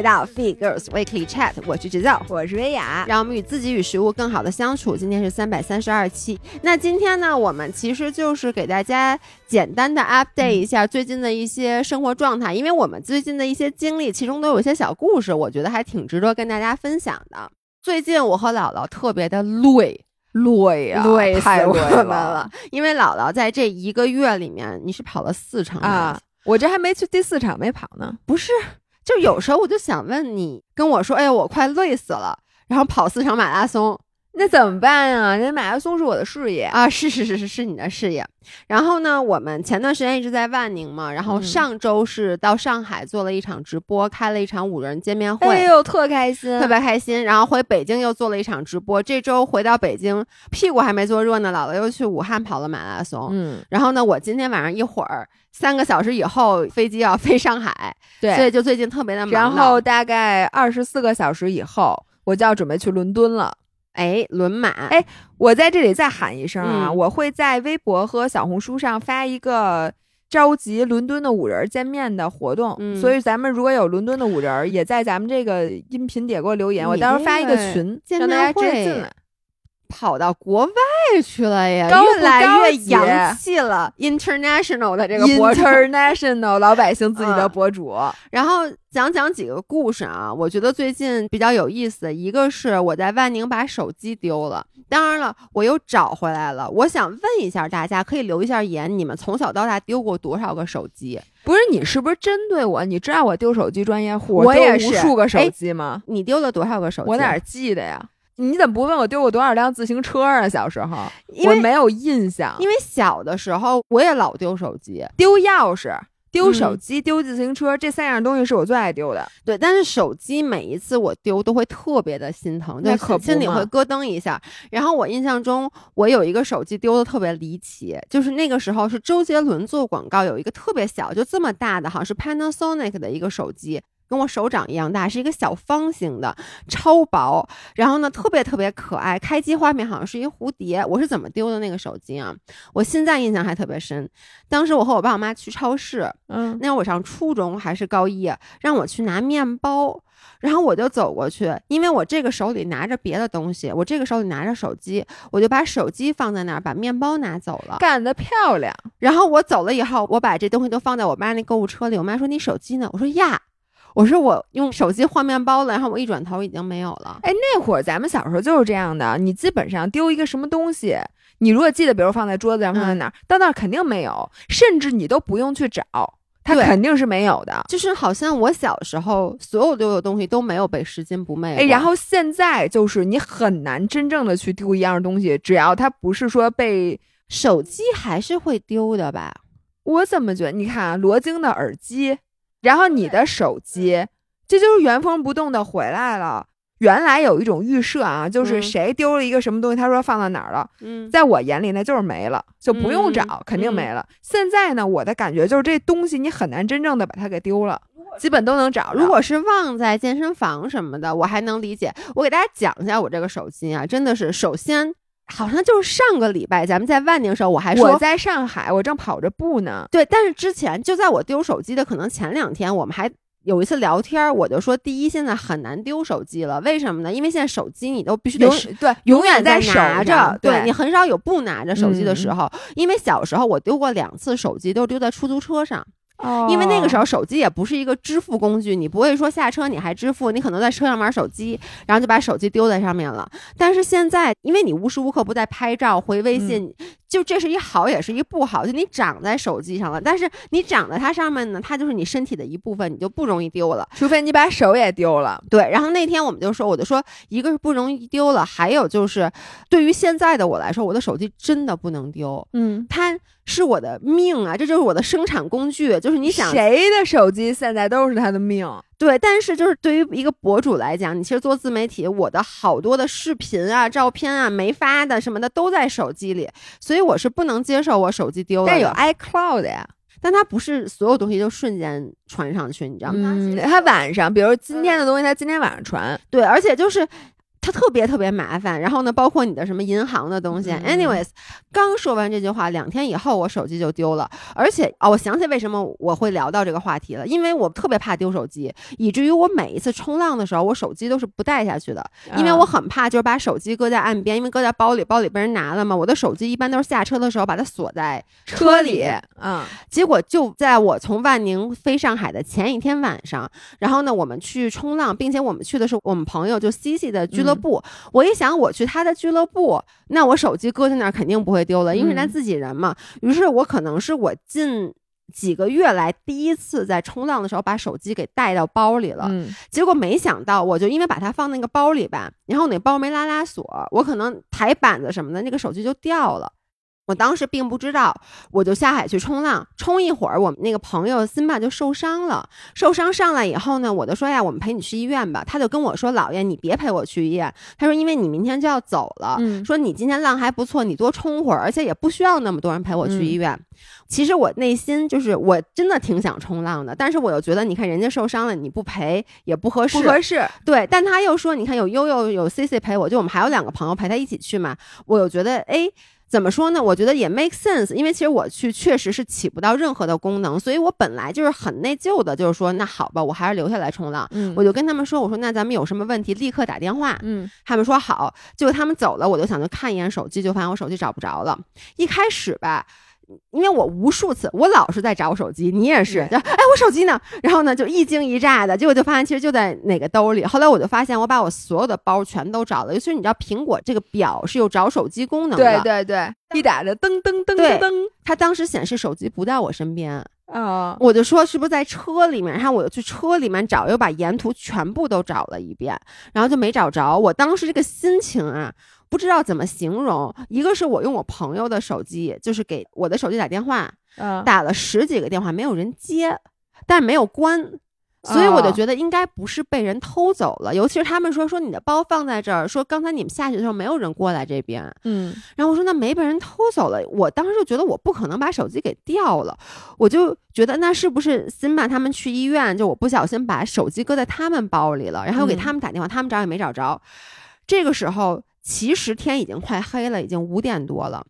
回到 Feed Girls Weekly Chat，我是直造，我是薇娅，让我们与自己与食物更好的相处。今天是三百三十二期，那今天呢，我们其实就是给大家简单的 update 一下最近的一些生活状态，因为我们最近的一些经历，其中都有一些小故事，我觉得还挺值得跟大家分享的。最近我和姥姥特别的累。累呀，累太我们了！因为姥姥在这一个月里面，你是跑了四场啊，我这还没去第四场没跑呢。不是，就有时候我就想问你，跟我说，哎呀，我快累死了，然后跑四场马拉松。那怎么办啊？那马拉松是我的事业啊！是是是是是你的事业。然后呢，我们前段时间一直在万宁嘛，然后上周是到上海做了一场直播，开了一场五人见面会，哎呦，特开心，特别开心。然后回北京又做了一场直播，这周回到北京，屁股还没坐热呢，姥姥又去武汉跑了马拉松。嗯，然后呢，我今天晚上一会儿三个小时以后飞机要飞上海，对，所以就最近特别的忙。然后大概二十四个小时以后，我就要准备去伦敦了。哎，轮马！哎，我在这里再喊一声啊！我会在微博和小红书上发一个召集伦敦的五人见面的活动，所以咱们如果有伦敦的五人，也在咱们这个音频底给我留言，我到时候发一个群，让大家直接进来。跑到国外去了呀，越来越洋气了，international 的这个 international 老百姓自己的博主。然后讲讲几个故事啊，我觉得最近比较有意思的一个是我在万宁把手机丢了，当然了，我又找回来了。我想问一下大家，可以留一下言，你们从小到大丢过多少个手机？不是你是不是针对我？你知道我丢手机专业户，我也是无数个手机吗？你丢了多少个手机？我哪记得呀？你怎么不问我丢过多少辆自行车啊？小时候我没有印象，因为小的时候我也老丢手机、丢钥匙、丢手机、丢自行车，这三样东西是我最爱丢的。对，但是手机每一次我丢都会特别的心疼，那可心里会咯噔一下。然后我印象中，我有一个手机丢的特别离奇，就是那个时候是周杰伦做广告，有一个特别小，就这么大的，好像是 Panasonic 的一个手机。跟我手掌一样大，是一个小方形的，超薄，然后呢，特别特别可爱。开机画面好像是一蝴蝶。我是怎么丢的那个手机啊？我现在印象还特别深。当时我和我爸我妈去超市，嗯，那会我上初中还是高一，让我去拿面包，然后我就走过去，因为我这个手里拿着别的东西，我这个手里拿着手机，我就把手机放在那儿，把面包拿走了。干得漂亮！然后我走了以后，我把这东西都放在我妈那购物车里。我妈说：“你手机呢？”我说：“呀。”我说我用手机换面包了，然后我一转头已经没有了。哎，那会儿咱们小时候就是这样的，你基本上丢一个什么东西，你如果记得，比如放在桌子上，放在哪儿，到那儿肯定没有，甚至你都不用去找，它肯定是没有的。就是好像我小时候所有丢的东西都没有被拾金不昧。哎，然后现在就是你很难真正的去丢一样东西，只要它不是说被手机还是会丢的吧？我怎么觉得？你看啊，罗京的耳机。然后你的手机，这就是原封不动的回来了。原来有一种预设啊，就是谁丢了一个什么东西，他说放到哪儿了。嗯，在我眼里那就是没了，就不用找，肯定没了。现在呢，我的感觉就是这东西你很难真正的把它给丢了，基本都能找。如果是忘在健身房什么的，我还能理解。我给大家讲一下我这个手机啊，真的是首先。好像就是上个礼拜咱们在万宁时候，我还说我在上海，我正跑着步呢。对，但是之前就在我丢手机的可能前两天，我们还有一次聊天，我就说第一现在很难丢手机了，为什么呢？因为现在手机你都必须得对永远在拿着，对你很少有不拿着手机的时候。因为小时候我丢过两次手机，都丢在出租车上。因为那个时候手机也不是一个支付工具，你不会说下车你还支付，你可能在车上玩手机，然后就把手机丢在上面了。但是现在，因为你无时无刻不在拍照、回微信。就这是一好，也是一不好。就你长在手机上了，但是你长在它上面呢，它就是你身体的一部分，你就不容易丢了。除非你把手也丢了。对。然后那天我们就说，我就说，一个是不容易丢了，还有就是，对于现在的我来说，我的手机真的不能丢。嗯，它是我的命啊，这就是我的生产工具。就是你想，谁的手机现在都是他的命。对，但是就是对于一个博主来讲，你其实做自媒体，我的好多的视频啊、照片啊没发的什么的都在手机里，所以我是不能接受我手机丢了。但有 iCloud 呀，但它不是所有东西就瞬间传上去，你知道吗？它晚上，比如今天的东西，它今天晚上传。对，而且就是它特别特别麻烦，然后呢，包括你的什么银行的东西。嗯 Anyways，刚说完这句话，两天以后我手机就丢了，而且哦，我想起为什么我会聊到这个话题了，因为我特别怕丢手机，以至于我每一次冲浪的时候，我手机都是不带下去的，因为我很怕就是把手机搁在岸边，因为搁在包里，包里被人拿了嘛。我的手机一般都是下车的时候把它锁在车里，嗯，结果就在我从万宁飞上海的前一天晚上，然后呢，我们去冲浪，并且我们去的是我们朋友就 CC 的俱乐部。我一想，我去他的俱乐部，那我手机搁在那儿肯定不会丢了，因为是咱自己人嘛。于是我可能是我近几个月来第一次在冲浪的时候把手机给带到包里了。嗯结果没想到，我就因为把它放那个包里吧，然后那包没拉拉锁，我可能抬板子什么的，那个手机就掉了。我当时并不知道，我就下海去冲浪，冲一会儿，我们那个朋友辛巴就受伤了。受伤上来以后呢，我就说呀，我们陪你去医院吧。他就跟我说，姥爷，你别陪我去医院。他说，因为你明天就要走了，嗯说你今天浪还不错，你多冲会儿，而且也不需要那么多人陪我去医院。其实我内心就是我真的挺想冲浪的，但是我又觉得，你看人家受伤了，你不陪也不合适，不合适，对，但他又说，你看有悠悠有 C C 陪我，就我们还有两个朋友陪他一起去嘛。我又觉得，哎，怎么说呢？我觉得也 make sense，因为其实我去确实是起不到任何的功能，所以我本来就是很内疚的，就是说，那好吧，我还是留下来冲浪。嗯我就跟他们说，我说那咱们有什么问题立刻打电话。嗯他们说好，结果他们走了，我就想去看一眼手机，就发现我手机找不着了。一开始吧。因为我无数次，我老是在找手机，你也是，对就哎，我手机呢？然后呢，就一惊一乍的，结果就发现其实就在哪个兜里。后来我就发现，我把我所有的包全都找了，尤其是你知道，苹果这个表是有找手机功能的，对对对，一打着噔噔噔噔噔，它当时显示手机不在我身边，啊，我就说是不是在车里面？然后我就去车里面找，又把沿途全部都找了一遍，然后就没找着。我当时这个心情啊，不知道怎么形容。一个是我用我朋友的手机，就是给我的手机打电话，嗯打了十几个电话，没有人接，但是没有关。所以我就哦觉得应该不是被人偷走了，尤其是他们说说你的包放在这儿，说刚才你们下去的时候没有人过来这边，嗯。然后我说那没被人偷走了，我当时就觉得我不可能把手机给掉了，我就觉得那是不是辛巴他们去医院，就我不小心把手机搁在他们包里了，然后又给嗯。他们打电话，他们找也没找着。这个时候其实天已经快黑了，已经五点多了。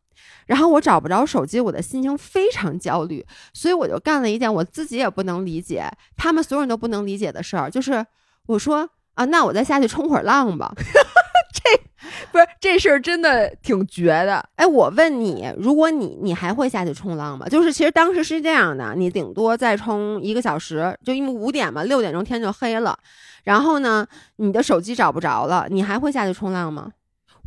然后我找不着手机，我的心情非常焦虑，所以我就干了一件我自己也不能理解，他们所有人都不能理解的事儿，就是我说啊，那我再下去冲会儿浪吧。这不是这事儿真的挺绝的，哎，我问你，如果你你还会下去冲浪吗？就是其实当时是这样的，你顶多再冲一个小时，就因为五点嘛，六点钟天就黑了。然后呢，你的手机找不着了，你还会下去冲浪吗？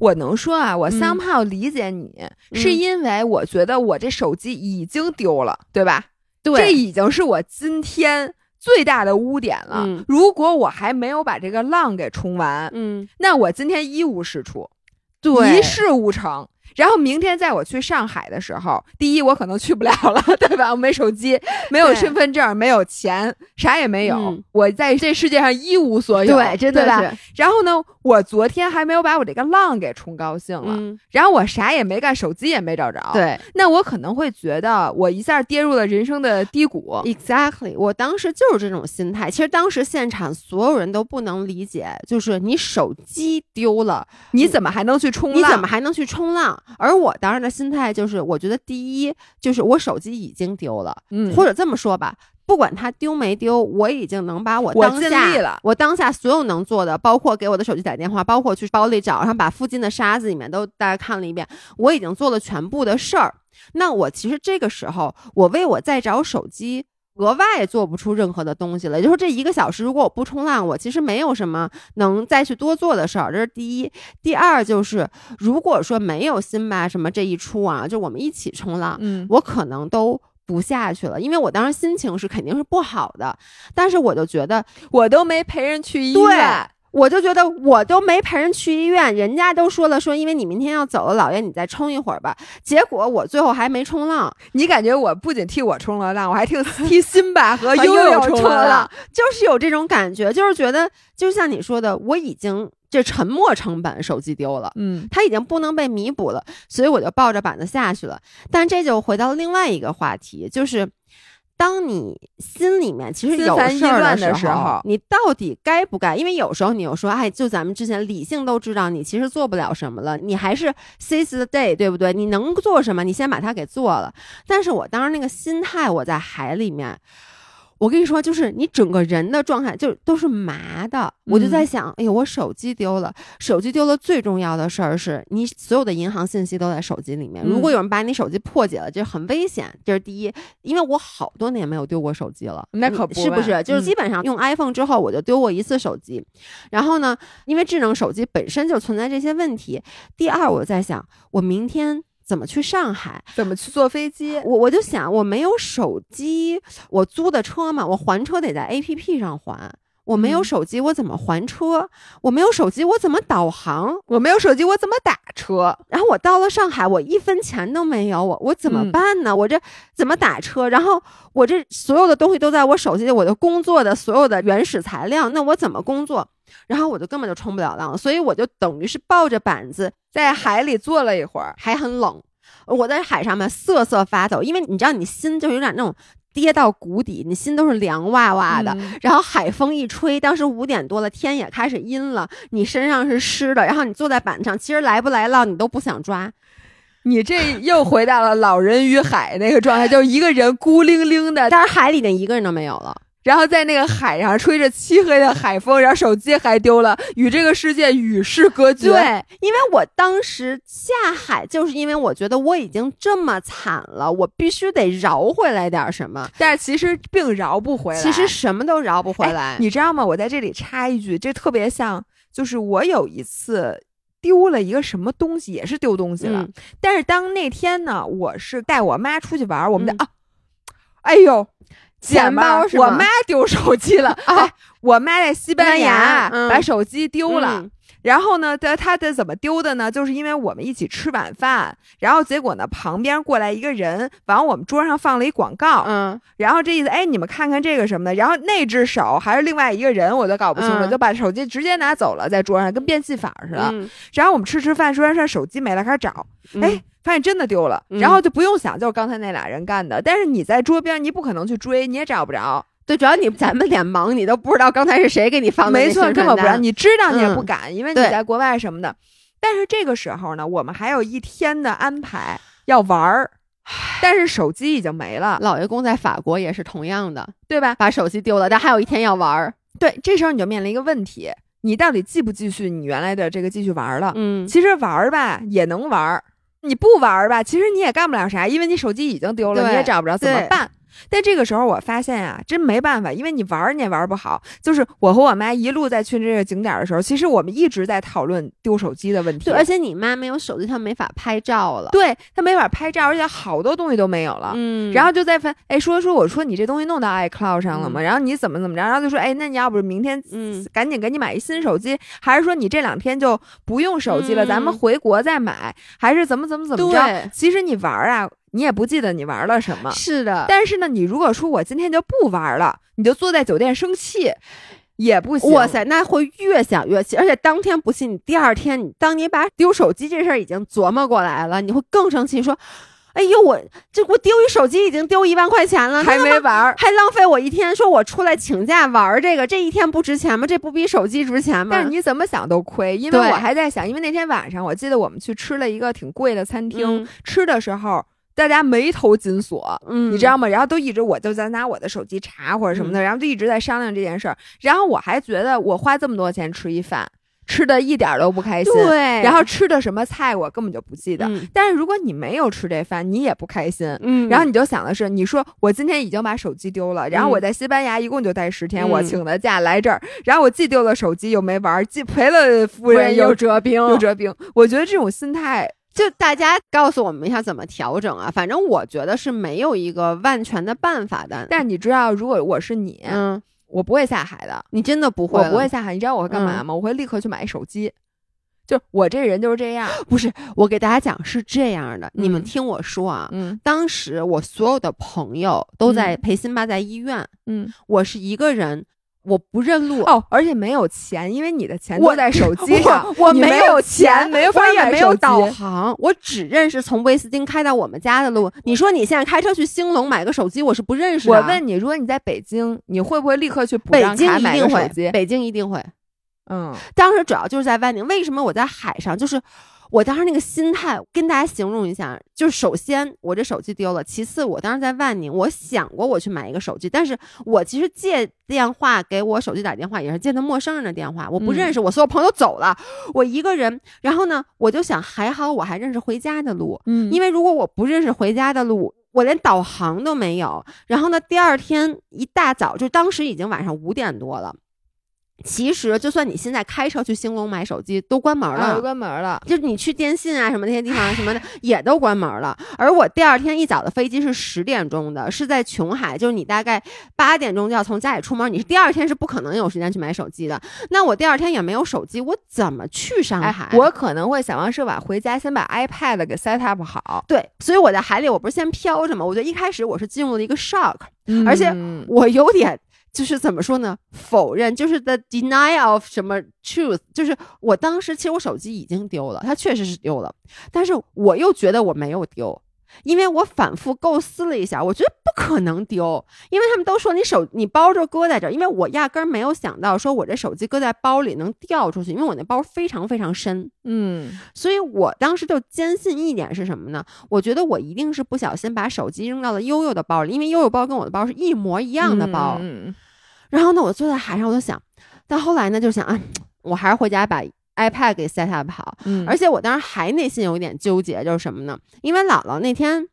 我能说啊，我嗯 somehow 理解你，嗯是因为我觉得我这手机已经丢了，对吧？这，已经是我今天最大的污点了。嗯如果我还没有把这个浪给冲完，嗯，那我今天一无是处，对，一事无成。然后明天在我去上海的时候，第一我可能去不了了，对吧？我没手机，没有身份证，没有钱，啥也没有，嗯我在这世界上一无所有，对，真的吧？是，然后呢，我昨天还没有把我这个浪给冲高兴了，嗯，然后我啥也没干，手机也没找着，，对那我可能会觉得我一下跌入了人生的低谷。，exactly，我当时就是这种心态。其实当时现场所有人都不能理解，就是你手机丢了，你怎么还能去冲浪？你怎么还能去冲浪？而我当时的心态就是，我觉得第一就是我手机已经丢了，嗯，或者这么说吧，不管它丢没丢，我已经能把我当下我当下所有能做的，包括给我的手机打电话，包括去包里找，然后把附近的沙子里面都大概看了一遍，我已经做了全部的事儿。那我其实这个时候，我为我再找手机。额外做不出任何的东西了，也就是说，这一个小时如果我不冲浪，我其实没有什么能再去多做的事儿。这是第一，第二就是，如果说没有辛巴什么这一出啊，就我们一起冲浪，嗯，我可能都不下去了，因为我当时心情是肯定是不好的，但是我就觉得，我都没陪人去医对院，我就觉得我都没陪人去医院，人家都说了说，因为你明天要走了，姥爷你再冲一会儿吧，结果我最后还没冲浪，你感觉我不仅替我冲了浪，我还替 替辛巴和和悠悠冲冲了浪。，就是有这种感觉，就是觉得，就像你说的，我已经这沉没成本手机丢了。嗯它已经不能被弥补了，所以我就抱着板子下去了。但这就回到另外一个话题，就是当你心里面其实有事儿的时候，你到底该不该？因为有时候你又说，哎，就咱们之前理性都知道你其实做不了什么了，你还是 seize the day，对不对？你能做什么，你先把它给做了。但是我当时那个心态，我在海里面。我跟你说，就是你整个人的状态就都是麻的。我就在想，哎呦，我手机丢了，手机丢了，最重要的事儿是你所有的银行信息都在手机里面。如果有人把你手机破解了，这很危险。这是第一，因为我好多年没有丢过手机了，那可不是不是？就是嗯基本上用 iPhone 之后，我就丢过一次手机。然后呢，因为智能手机本身就存在这些问题。第二，我在想，我明天。怎么去上海？怎么去坐飞机？我我就想，我没有手机，我租的车嘛，我还车得在 A P P 上还。我没有嗯手机，我怎么还车？我没有手机，我怎么导航？我没有手机，我怎么打车？然后我到了上海，我一分钱都没有，我我怎么嗯办呢？我这怎么打车？然后我这所有的东西都在我手机里，我的工作的所有的原始材料，那我怎么工作？然后我就根本就冲不了浪，所以我就等于是抱着板子，在海里坐了一会儿，还很冷，我在海上面瑟瑟发抖，因为你知道你心就有点那种跌到谷底，你心都是凉哇哇的。嗯然后海风一吹，当时五点多了，天也开始阴了，你身上是湿的，然后你坐在板子上，其实来不来浪你都不想抓。你这又回到了老人与海那个状态，就是一个人孤零零的，但是海里连一个人都没有了。然后在那个海上吹着漆黑的海风，然后手机还丢了，与这个世界与世隔绝。，对，因为我当时下海，就是因为我觉得我已经这么惨了，我必须得饶回来点什么。但是其实并饶不回来。其实什么都饶不回哎来。你知道吗？我在这里插一句，这特别像，就是我有一次丢了一个什么东西，也是丢东西了。嗯但是当那天呢，我是带我妈出去玩儿，我们的、嗯啊，哎呦，姐钱们儿包是吗我妈丢手机了。啊哎，我妈在西班牙嗯把手机丢了。嗯然后呢，她她的怎么丢的呢？就是因为我们一起吃晚饭，然后结果呢，旁边过来一个人，往我们桌上放了一广告，嗯，然后这意思，哎，你们看看这个什么的，然后那只手还是另外一个人，我都搞不清楚，嗯就把手机直接拿走了，在桌上跟变戏法似的。嗯然后我们吃吃饭，说完事手机没了，开始找，哎，发现真的丢了，嗯然后就不用想，就是刚才那俩人干的。但是你在桌边，你不可能去追，你也找不着，对，主要你咱们脸盲，你都不知道刚才是谁给你放的没错，根本不知道，你知道你也嗯不敢，因为你在国外什么的。但是这个时候呢，我们还有一天的安排要玩儿，但是手机已经没了，老爷公在法国也是同样的，对吧？把手机丢了，但还有一天要玩儿。对，这时候你就面临一个问题，你到底继不继续你原来的这个继续玩了？嗯，其实玩儿吧也能玩儿，你不玩儿吧，其实你也干不了啥，因为你手机已经丢了，你也找不着怎么办。但这个时候我发现啊、真没办法，因为你玩你也玩不好。就是我和我妈一路在去这个景点的时候，其实我们一直在讨论丢手机的问题。对，而且你妈没有手机，她没法拍照了。对她没法拍照，而且好多东西都没有了。嗯，然后就在翻，哎，说说我说你这东西弄到 iCloud 上了吗？然后你怎么怎么着？然后就说，哎，那你要不明天嗯赶紧给你买一新手机，还是说你这两天就不用手机了，嗯咱们回国再买，还是怎么怎么怎么着对？其实你玩啊，你也不记得你玩了什么。是的，但是呢，你如果说我今天就不玩了，你就坐在酒店生气，也不行。哇塞，那会越想越气，而且当天不气，你第二天，你当你把丢手机这事儿已经琢磨过来了，你会更生气，说，哎呦，我这我丢一手机已经丢一万块钱了，还没玩儿。还浪费我一天，说我出来请假玩儿这个，这一天不值钱吗？这不比手机值钱吗？但是你怎么想都亏，因为我还在想，因为那天晚上我记得我们去吃了一个挺贵的餐厅，嗯吃的时候大家眉头紧锁，嗯，你知道吗？然后都一直我就在拿我的手机查或者什么的，然后就一直在商量这件事儿。然后我还觉得我花这么多钱吃一饭，吃的一点儿都不开心。对，然后吃的什么菜我根本就不记得。嗯但是如果你没有吃这饭，你也不开心。嗯，然后你就想的是，你说我今天已经把手机丢了，然后我在西班牙一共就待十天，嗯我请的假来这儿，然后我既丢了手机又没玩儿，既赔了夫人又折兵，又折兵。我觉得这种心态，就大家告诉我们一下怎么调整啊？反正我觉得是没有一个万全的办法的。但你知道，如果我是你，嗯，我不会下海的。你真的不会我？不会下海，你知道我会干嘛吗？我会立刻去买手机。就我这人就是这样，不是，我给大家讲是这样的，你们嗯听我说啊。嗯当时我所有的朋友都在嗯陪辛巴在医院，嗯我是一个人。我不认路哦，而且没有钱，因为你的钱都在手机上，我没有钱，没法我也没有导航，我只认识从威斯汀开到我们家的路。你说你现在开车去兴隆买个手机，我是不认识的。我问你，如果你在北京，你会不会立刻去补张卡买个手机，？北京一定会。嗯，当时主要就是在万宁，为什么我在海上？就是我当时那个心态，跟大家形容一下，就是首先我这手机丢了，其次我当时在万宁，我想过我去买一个手机，但是我其实借电话给我手机打电话也是借的陌生人的电话，我不嗯认识，我所有朋友都走了，我一个人，然后呢，我就想还好我还认识回家的路，嗯因为如果我不认识回家的路，我连导航都没有。然后呢，第二天一大早，就当时已经晚上五点多了。其实，就算你现在开车去兴隆买手机，都关门了。啊，关门了。就是你去电信啊什么那些地方什么的也都关门了。而我第二天一早的飞机是十点钟的，是在琼海，就是你大概八点钟就要从家里出门，你是第二天是不可能有时间去买手机的。那我第二天也没有手机，我怎么去上海？哎，我可能会想方设法回家，先把 iPad 给 set up 好。对，所以我在海里，我不是先飘着吗？我觉得一开始我是进入了一个 shock，而且嗯我有点就是怎么说呢？否认，就是 the denial of 什么 truth，就是我当时其实我手机已经丢了，它确实是丢了，但是我又觉得我没有丢。因为我反复构思了一下，我觉得不可能丢，因为他们都说你手你包就搁在这儿，因为我压根儿没有想到说我这手机搁在包里能掉出去，因为我那包非常非常深，嗯所以我当时就坚信一点是什么呢？我觉得我一定是不小心把手机扔到了悠悠的包里，因为悠悠包跟我的包是一模一样的包。嗯然后呢，我坐在海上，我就想，但后来呢，就想啊，我还是回家把 iPad 给 set up 好。嗯，而且我当时还内心有一点纠结，就是什么呢？因为姥姥那天。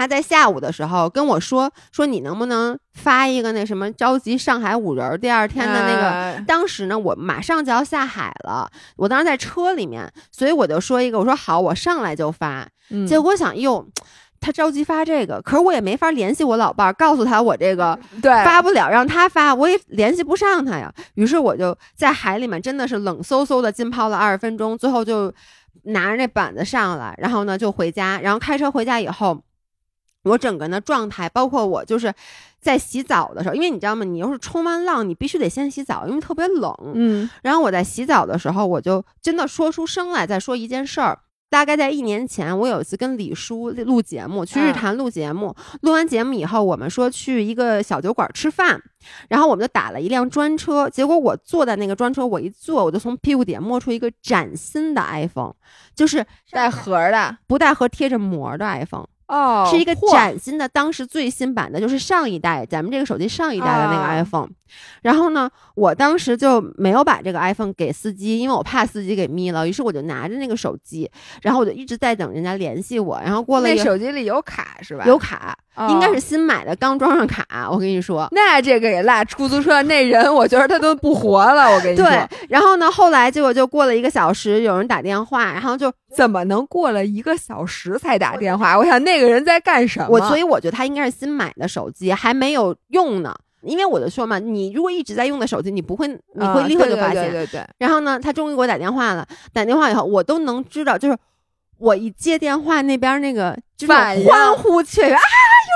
她在下午的时候跟我说：“说你能不能发一个那什么召集上海五人儿第二天的那个呃当时呢，我马上就要下海了，我当时在车里面，所以我就说一个，我说好，我上来就发。嗯结果我想，哟，他着急发这个，可是我也没法联系我老伴儿，告诉他我这个对发不了，让他发，我也联系不上他呀。于是我就在海里面真的是冷飕飕的浸泡了二十分钟，最后就拿着那板子上来，然后呢就回家，然后开车回家以后。我整个人的状态，包括我就是在洗澡的时候，因为你知道吗？你要是冲完浪，你必须得先洗澡，因为特别冷。嗯然后我在洗澡的时候，我就真的说出声来，再说一件事儿。大概在一年前，我有一次跟李叔录节目，去日嗯坛录节目。录完节目以后，我们说去一个小酒馆吃饭，然后我们就打了一辆专车。结果我坐在那个专车，我一坐，我就从屁股底下摸出一个崭新的 iPhone，就是带盒的不带盒贴着膜的 iPhone。哦是一个崭新的，当时最新版的，就是上一代咱们这个手机上一代的那个啊 iPhone。然后呢，我当时就没有把这个 iPhone 给司机，因为我怕司机给眯了。于是我就拿着那个手机，然后我就一直在等人家联系我。然后过了那个手机里有卡是吧？有卡，哦应该是新买的，刚装上卡。我跟你说，那这个也落出租车那人，我觉得他都不活了。我跟你说，对。然后呢，后来结果就过了一个小时，有人打电话，然后就怎么能过了一个小时才打电话？我想那个人在干什么？我，所以我觉得他应该是新买的手机，还没有用呢。因为我就说嘛，你如果一直在用的手机，你不会，你会立刻就发现。啊对对对对对然后呢，他终于给我打电话了。打电话以后，我都能知道，就是我一接电话，那边那个就是欢呼雀跃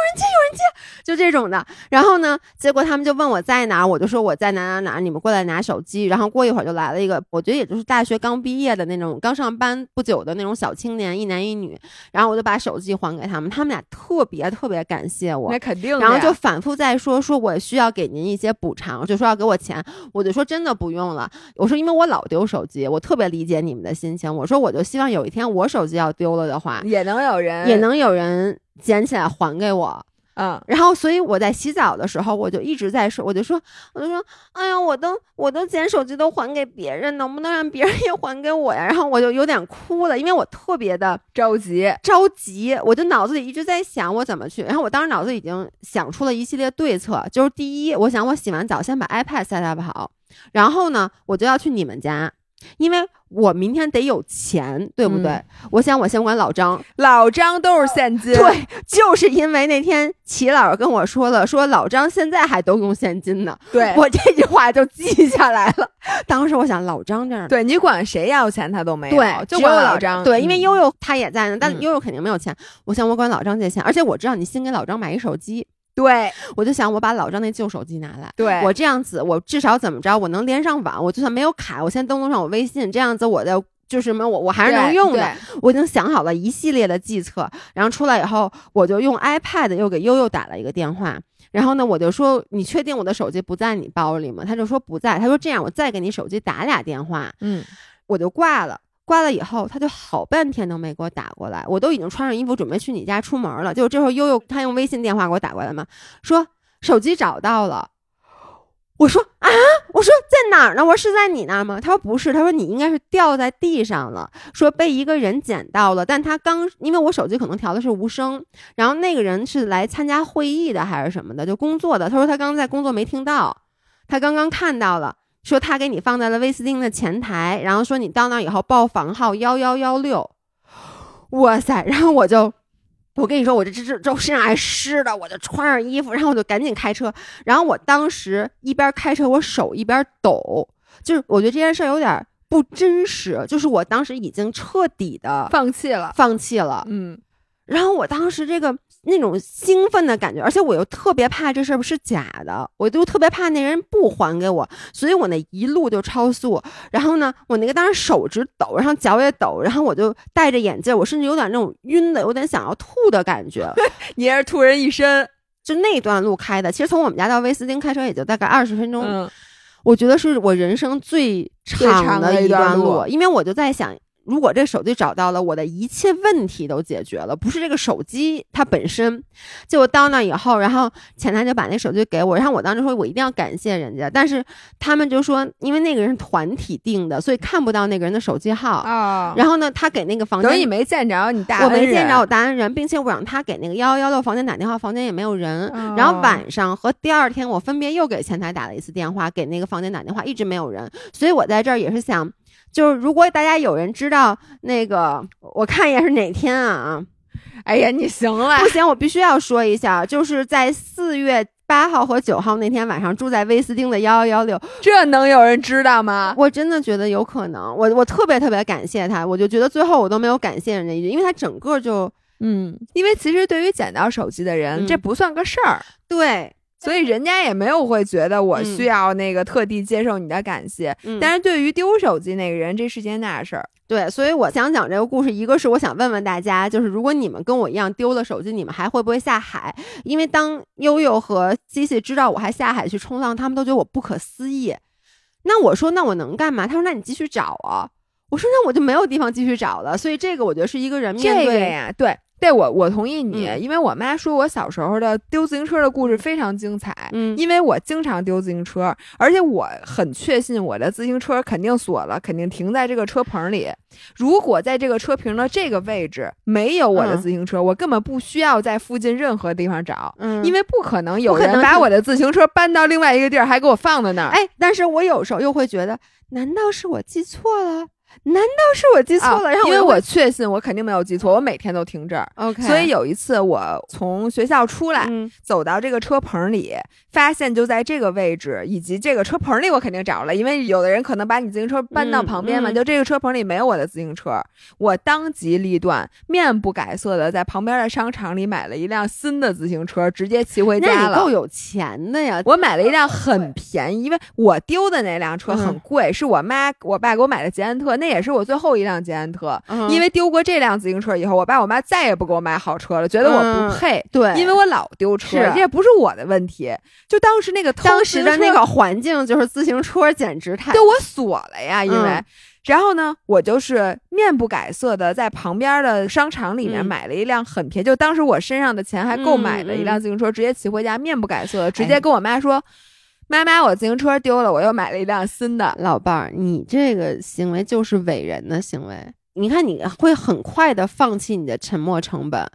人接，有人接，就这种的。然后呢，结果他们就问我在哪，我就说我在哪哪哪，你们过来拿手机。然后过一会儿就来了一个，我觉得也就是大学刚毕业的那种，刚上班不久的那种小青年，一男一女。然后我就把手机还给他们，他们俩特别特别感谢我那。肯定。然后就反复在说，说我需要给您一些补偿，就说要给我钱，我就说真的不用了。我说因为我老丢手机，我特别理解你们的心情。我说我就希望有一天我手机要丢了的话，也能有人也能有人捡起来还给我。嗯。然后，所以我在洗澡的时候，我就一直在说，我就说，我就说，哎呀，我都我都捡手机都还给别人，能不能让别人也还给我呀？然后我就有点哭了，因为我特别的着急，着急，我就脑子里一直在想我怎么去。然后我当时脑子已经想出了一系列对策，就是第一，我想我洗完澡先把 iPad set up 好，然后呢，我就要去你们家。因为我明天得有钱，对不对？嗯我想我先管老张，老张都是现金，对，就是因为那天齐老师跟我说了，说老张现在还都用现金呢，对我这句话就记下来了。当时我想，老张这样对你管谁要钱他都没有，对，就只有老张。对，因为嗯悠悠他也在呢，但嗯悠悠肯定没有钱。我想我管老张借钱，而且我知道你新给老张买一手机，对我就想我把老张那旧手机拿来，对，我这样子，我至少怎么着，我能连上网，我就算没有卡，我先登录上我微信，这样子我的就是什么，我我还是能用的。我已经想好了一系列的计策，然后出来以后，我就用 iPad 又给悠悠打了一个电话，然后呢，我就说你确定我的手机不在你包里吗？他就说不在，他说这样我再给你手机打俩电话，嗯，我就挂了。挂了以后，他就好半天都没给我打过来。我都已经穿上衣服准备去你家出门了，就这会儿悠悠他用微信电话给我打过来嘛，说手机找到了。我说啊，我说在哪儿呢？我说是在你那儿吗？他说不是，他说你应该是掉在地上了，说被一个人捡到了。但他刚因为我手机可能调的是无声，然后那个人是来参加会议的还是什么的，就工作的。他说他刚在工作没听到，他刚刚看到了。说他给你放在了威斯汀的前台，然后说你到那以后报房号幺幺幺六，哇塞！然后我就，我跟你说，我这这这这身上还湿的，我就穿上衣服，然后我就赶紧开车。然后我当时一边开车，我手一边抖，就是我觉得这件事有点不真实，就是我当时已经彻底的放弃了，放弃了，嗯。然后我当时这个。那种兴奋的感觉，而且我又特别怕这事儿是假的，我就特别怕那人不还给我，所以我那一路就超速。然后呢，我那个当时手直抖，然后脚也抖，然后我就戴着眼镜，我甚至有点那种晕的，有点想要吐的感觉。你也是吐人一身，就那段路开的，其实从我们家到威斯汀开车也就大概二十分钟。我觉得是我人生最长的一段路，因为我就在想。如果这手机找到了，我的一切问题都解决了。不是这个手机它本身，就到那以后，然后前台就把那手机给我，然后我当时说我一定要感谢人家，但是他们就说，因为那个人是团体订的，所以看不到那个人的手机号啊。然后呢，他给那个房间，等你没见着你大我没见着我答恩人，并且我让他给那个幺幺幺六房间打电话，房间也没有人。然后晚上和第二天，我分别又给前台打了一次电话，给那个房间打电话，一直没有人。所以我在这儿也是想。就是如果大家有人知道那个，我看一眼是哪天啊？哎呀，你行了，不行，我必须要说一下，就是在四月八号和九号那天晚上住在威斯汀的幺幺幺六，这能有人知道吗？我真的觉得有可能，我我特别特别感谢他，我就觉得最后我都没有感谢人家一句，因为他整个就嗯，因为其实对于捡到手机的人，这不算个事儿，对。所以人家也没有会觉得我需要那个特地接受你的感谢，但是对于丢手机那个人，这是件大事儿。对，所以我想讲这个故事，一个是我想问问大家，就是如果你们跟我一样丢了手机，你们还会不会下海？因为当悠悠和机器知道我还下海去冲浪，他们都觉得我不可思议。那我说，那我能干嘛？他说，那你继续找啊。我说，那我就没有地方继续找了。所以这个我觉得是一个人面对呀，对。对我，我同意你，因为我妈说我小时候的丢自行车的故事非常精彩。嗯，因为我经常丢自行车，而且我很确信我的自行车肯定锁了，肯定停在这个车棚里。如果在这个车棚的这个位置没有我的自行车，我根本不需要在附近任何地方找，因为不可能有人把我的自行车搬到另外一个地儿还给我放在那儿。哎，但是我有时候又会觉得，难道是我记错了？难道是我记错了？然后因为我确信我肯定没有记错，我每天都停这儿。OK，所以有一次我从学校出来，走到这个车棚里，发现就在这个位置，以及这个车棚里我肯定找了，因为有的人可能把你自行车搬到旁边嘛。就这个车棚里没有我的自行车，我当机立断，面不改色的在旁边的商场里买了一辆新的自行车，直接骑回家了。够有钱的呀！我买了一辆很便宜，因为我丢的那辆车很贵，是我妈我爸给我买的捷安特。那也是我最后一辆捷安特，因为丢过这辆自行车以后，我爸我妈再也不给我买好车了，觉得我不配。对，因为我老丢车，这也不是我的问题。就当时那个当时的那个环境，就是自行车简直太……就我锁了呀，因为然后呢，我就是面不改色的在旁边的商场里面买了一辆很便宜，就当时我身上的钱还够买了一辆自行车，直接骑回家，面不改色的直接。跟我妈说。妈妈，我自行车丢了，我又买了一辆新的。老伴儿，你这个行为就是伟人的行为。你看，你会很快的放弃你的沉没成本。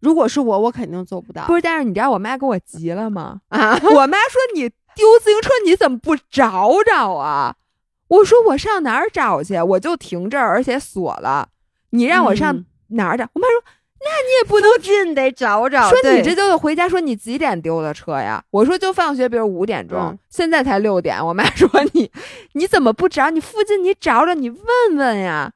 如果是我，我肯定做不到。不是，但是你知道我妈给我急了吗？啊！我妈说你丢自行车，你怎么不找找啊？我说我上哪儿找去？我就停这儿，而且锁了。你让我上哪儿找？我妈说。那你也不能近得找找。说你这就得回家。说你几点丢的车呀？我说就放学，比如五点钟，现在才六点。我妈说你 你怎么不找？你附近你找找，你问问呀。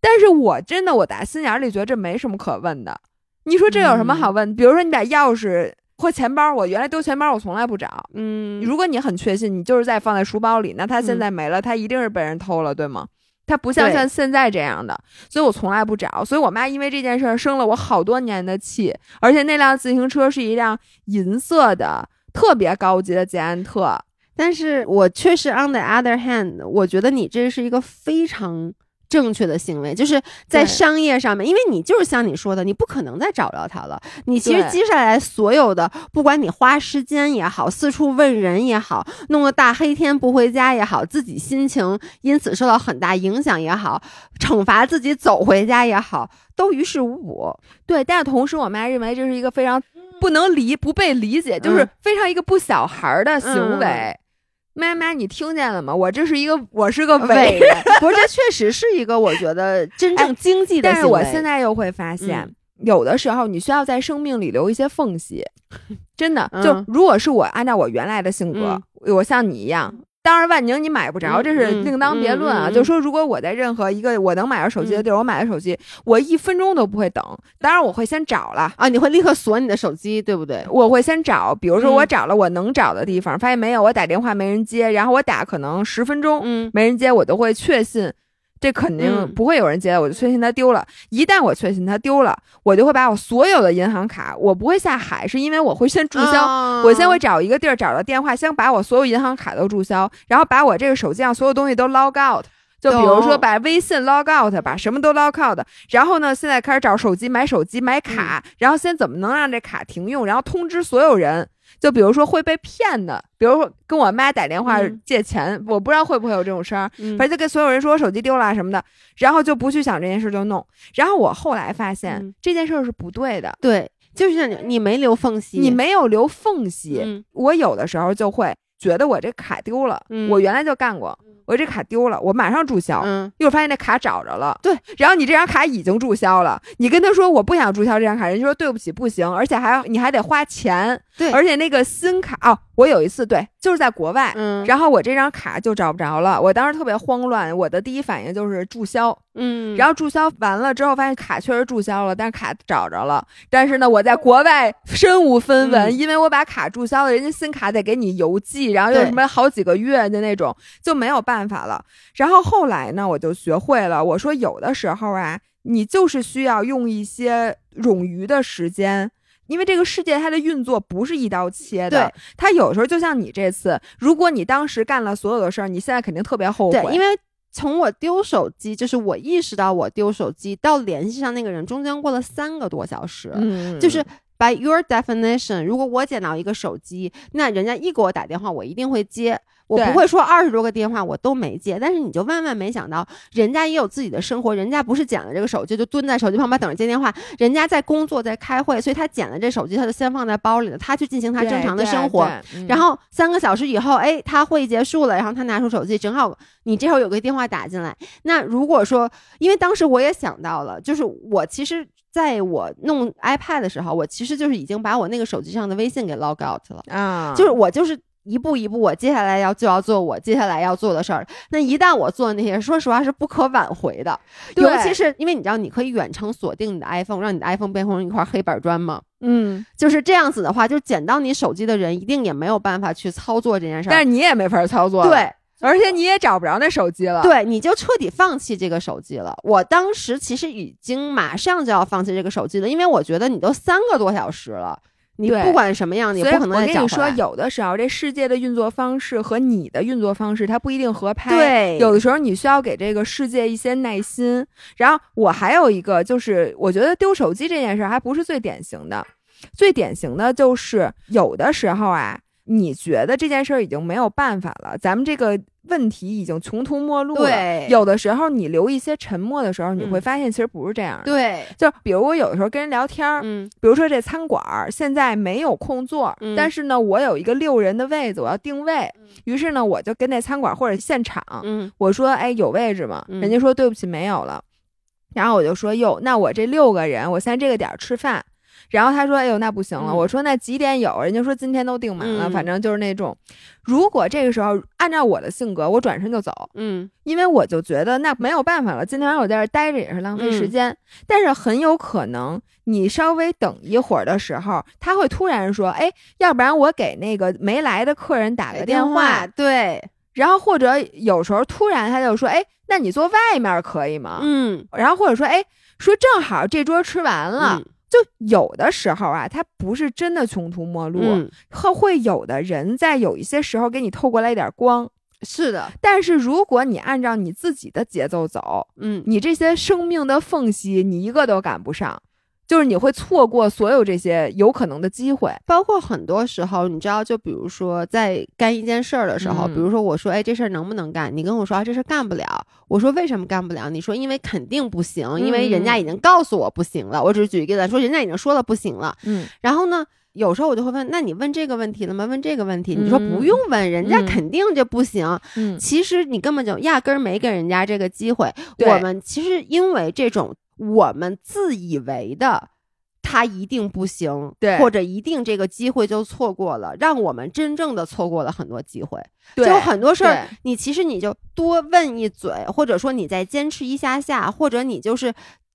但是我真的，我打心眼里觉得这没什么可问的。你说这有什么好问？比如说你把钥匙或钱包，我原来丢钱包我从来不找。嗯，如果你很确信你就是在放在书包里，那他现嗯在没了，他一定是被人偷了，对吗？他不像像现在这样的，所以我从来不找。所以我妈因为这件事儿生了我好多年的气，而且那辆自行车是一辆银色的。特别高级的捷安特，但是我确实 on the other hand，我觉得你这是一个非常正确的行为，就是在商业上面，因为你就是像你说的，你不可能再找着他了。你其实接下来所有的，不管你花时间也好，四处问人也好，弄个大黑天不回家也好，自己心情因此受到很大影响也好，惩罚自己走回家也好，都于事无补。对，但是同时我妈认为这是一个非常不能理、不被理解，就是嗯非常一个不小孩儿的行为。嗯妈妈，你听见了吗？我这是一个，我是个伟伟人。不是，这确实是一个我觉得真正经济的但是我现在又会发现，嗯有的时候你需要在生命里留一些缝隙。真的，嗯就如果是我按照我原来的性格，我像你一样。当然，万宁你买不着，嗯这是嗯另当别论啊。就说如果我在任何一个我能买着手机的地儿，我买了手机，我一分钟都不会等。当然，我会先找了。啊，你会立刻锁你的手机，对不对？我会先找，比如说嗯我找了我能找的地方，发现没有，我打电话没人接，然后我打可能十分钟嗯没人接，我都会确信这肯定嗯不会有人接，我就确信他丢了。一旦我确信他丢了，我就会把我所有的银行卡，我不会下海，是因为我会先注销。哦我先会找一个地儿，找到电话，先把我所有银行卡都注销，然后把我这个手机上所有东西都 log out。就比如说把微信 log out，把什么都 log out，然后呢，现在开始找手机买手机买卡，然后先怎么能让这卡停用，然后通知所有人。就比如说会被骗的，比如说跟我妈打电话嗯借钱，我不知道会不会有这种事儿，嗯反正就跟所有人说我手机丢了啊什么的，然后就不去想这件事就弄。然后我后来发现、嗯这件事儿是不对的，对，就是你，你没留缝隙，你没有留缝隙。嗯我有的时候就会觉得我这卡丢了，嗯我原来就干过，我这卡丢了，我马上注销。嗯一会儿发现那卡找着了，对，然后你这张卡已经注销了，你跟他说我不想注销这张卡，人家说对不起不行，而且还要你还得花钱，对而且那个新卡哦，我有一次对，就是在国外，嗯，然后我这张卡就找不着了，我当时特别慌乱，我的第一反应就是注销，嗯，然后注销完了之后，发现卡确实注销了，但是卡找着了。但是呢，我在国外身无分文，嗯因为我把卡注销了，人家新卡得给你邮寄，然后又什么好几个月的那种，就没有办法了。然后后来呢，我就学会了，我说有的时候啊，你就是需要用一些冗余的时间。因为这个世界它的运作不是一刀切的对，它有时候就像你这次，如果你当时干了所有的事儿，你现在肯定特别后悔，对，因为从我丢手机，就是我意识到我丢手机到联系上那个人，中间过了三个多小时，嗯，就是 by your definition，如果我捡到一个手机，那人家一给我打电话，我一定会接。我不会说二十多个电话我都没接，但是你就万万没想到，人家也有自己的生活，人家不是捡了这个手机就蹲在手机旁边等着接电话，人家在工作在开会，所以他捡了这手机，他就先放在包里了，他去进行他正常的生活。嗯然后三个小时以后，哎，他会议结束了，然后他拿出手机，正好你这会儿有个电话打进来。那如果说，因为当时我也想到了，就是我其实在我弄 iPad 的时候，我其实就是已经把我那个手机上的微信给 log out 了，啊，就是我就是。一步一步，我接下来要就要做我接下来要做的事儿。那一旦我做那些，说实话是不可挽回的。对尤其是因为你知道，你可以远程锁定你的 iPhone，让你的 iPhone 变成一块黑板砖吗？嗯，就是这样子的话，就捡到你手机的人一定也没有办法去操作这件事儿。但是你也没法操作，，对而且你也找不着那手机了，，对，你就彻底放弃这个手机了。我当时其实已经马上就要放弃这个手机了，因为我觉得你都三个多小时了，你不管什么样，你不可能我跟你说。有的时候这世界的运作方式和你的运作方式它不一定合拍，对有的时候你需要给这个世界一些耐心。然后我还有一个就是，我觉得丢手机这件事还不是最典型的，最典型的就是有的时候啊。你觉得这件事儿已经没有办法了，咱们这个问题已经穷途末路了。对有的时候你留一些沉默的时候，你会嗯发现其实不是这样的。对，就比如我有的时候跟人聊天儿，嗯比如说这餐馆儿现在没有空座，嗯但是呢，我有一个六人的位子，我要定位。于是呢，我就跟那餐馆或者现场，嗯我说：“哎，有位置吗？”嗯人家说：“对不起，没有了。”然后我就说：“哟，那我这六个人，我现在这个点儿吃饭。”然后他说：“哎呦，那不行了。嗯我说：“那几点有？”人家说今天都订满了，嗯反正就是那种。如果这个时候按照我的性格，我转身就走，嗯因为我就觉得那没有办法了，今天晚上我在这儿待着也是浪费时间。但是很有可能你稍微等一会儿的时候，他会突然说：“哎，要不然我给那个没来的客人打个电话。对，然后或者有时候突然他就说：“哎，那你坐外面可以吗？”嗯然后或者说：“哎，说正好这桌吃完了。嗯就有的时候啊，他不是真的穷途末路，嗯，会会有的人在有一些时候给你透过来一点光。是的，但是如果你按照你自己的节奏走，嗯。你这些生命的缝隙，你一个都赶不上，就是你会错过所有这些有可能的机会。包括很多时候，你知道，就比如说在干一件事儿的时候，嗯比如说我说，哎，这事儿能不能干？你跟我说啊，这事儿干不了。我说为什么干不了？你说因为肯定不行，因为人家已经告诉我不行了。我只是举一个例子，说人家已经说了不行了。嗯，然后呢，有时候我就会问，那你问这个问题了吗？问这个问题，你说嗯不用问，人家嗯肯定就不行。嗯，其实你根本就压根儿没给人家这个机会。我们其实因为这种我们自以为的。他一定不行，对或者一定这个机会就错过了，让我们真正的错过了很多机会。对就很多事儿，你其实你就多问一嘴，或者说你再坚持一下下，或者你就是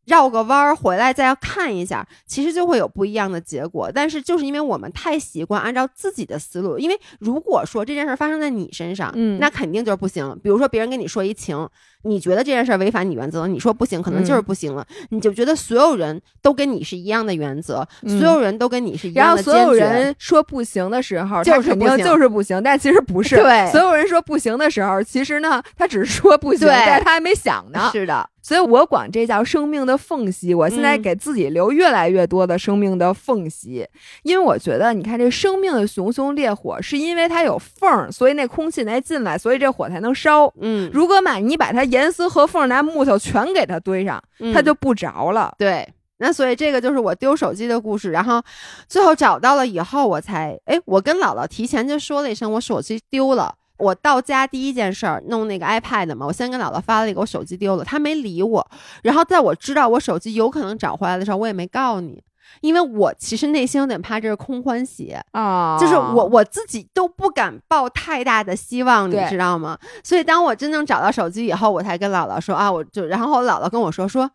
绕个弯儿回来再看一下，其实就会有不一样的结果。但是就是因为我们太习惯按照自己的思路，因为如果说这件事儿发生在你身上，嗯那肯定就是不行。比如说别人跟你说一情，你觉得这件事儿违反你原则，你说不行，可能就是嗯不行了，你就觉得所有人都跟你是一样的原则，嗯所有人都跟你是一样的然后所有。人说不行的时候，就是肯定不行就是不行，但其实不是。对所有人说不行的时候，其实呢，他只是说不行，对但是他还没想呢。是的，所以我管这叫生命的缝隙。我现在嗯给自己留越来越多的生命的缝隙，因为我觉得，你看这生命的熊熊烈火，是因为它有缝儿，所以那空气才进来，所以这火才能烧。嗯，如果把你把它严丝合缝拿木头全给它堆上，它嗯就不着了。对，那所以这个就是我丢手机的故事。然后最后找到了以后，我才哎，我跟姥姥提前就说了一声我手机丢了。我到家第一件事儿弄那个 iPad 嘛，我先跟姥姥发了一个我手机丢了，她没理我。然后在我知道我手机有可能找回来的时候，我也没告诉你，因为我其实内心有点怕这是空欢喜。啊就是我我自己都不敢抱太大的希望，你知道吗？所以当我真正找到手机以后，我才跟姥姥说啊，我就然后姥姥跟我说说，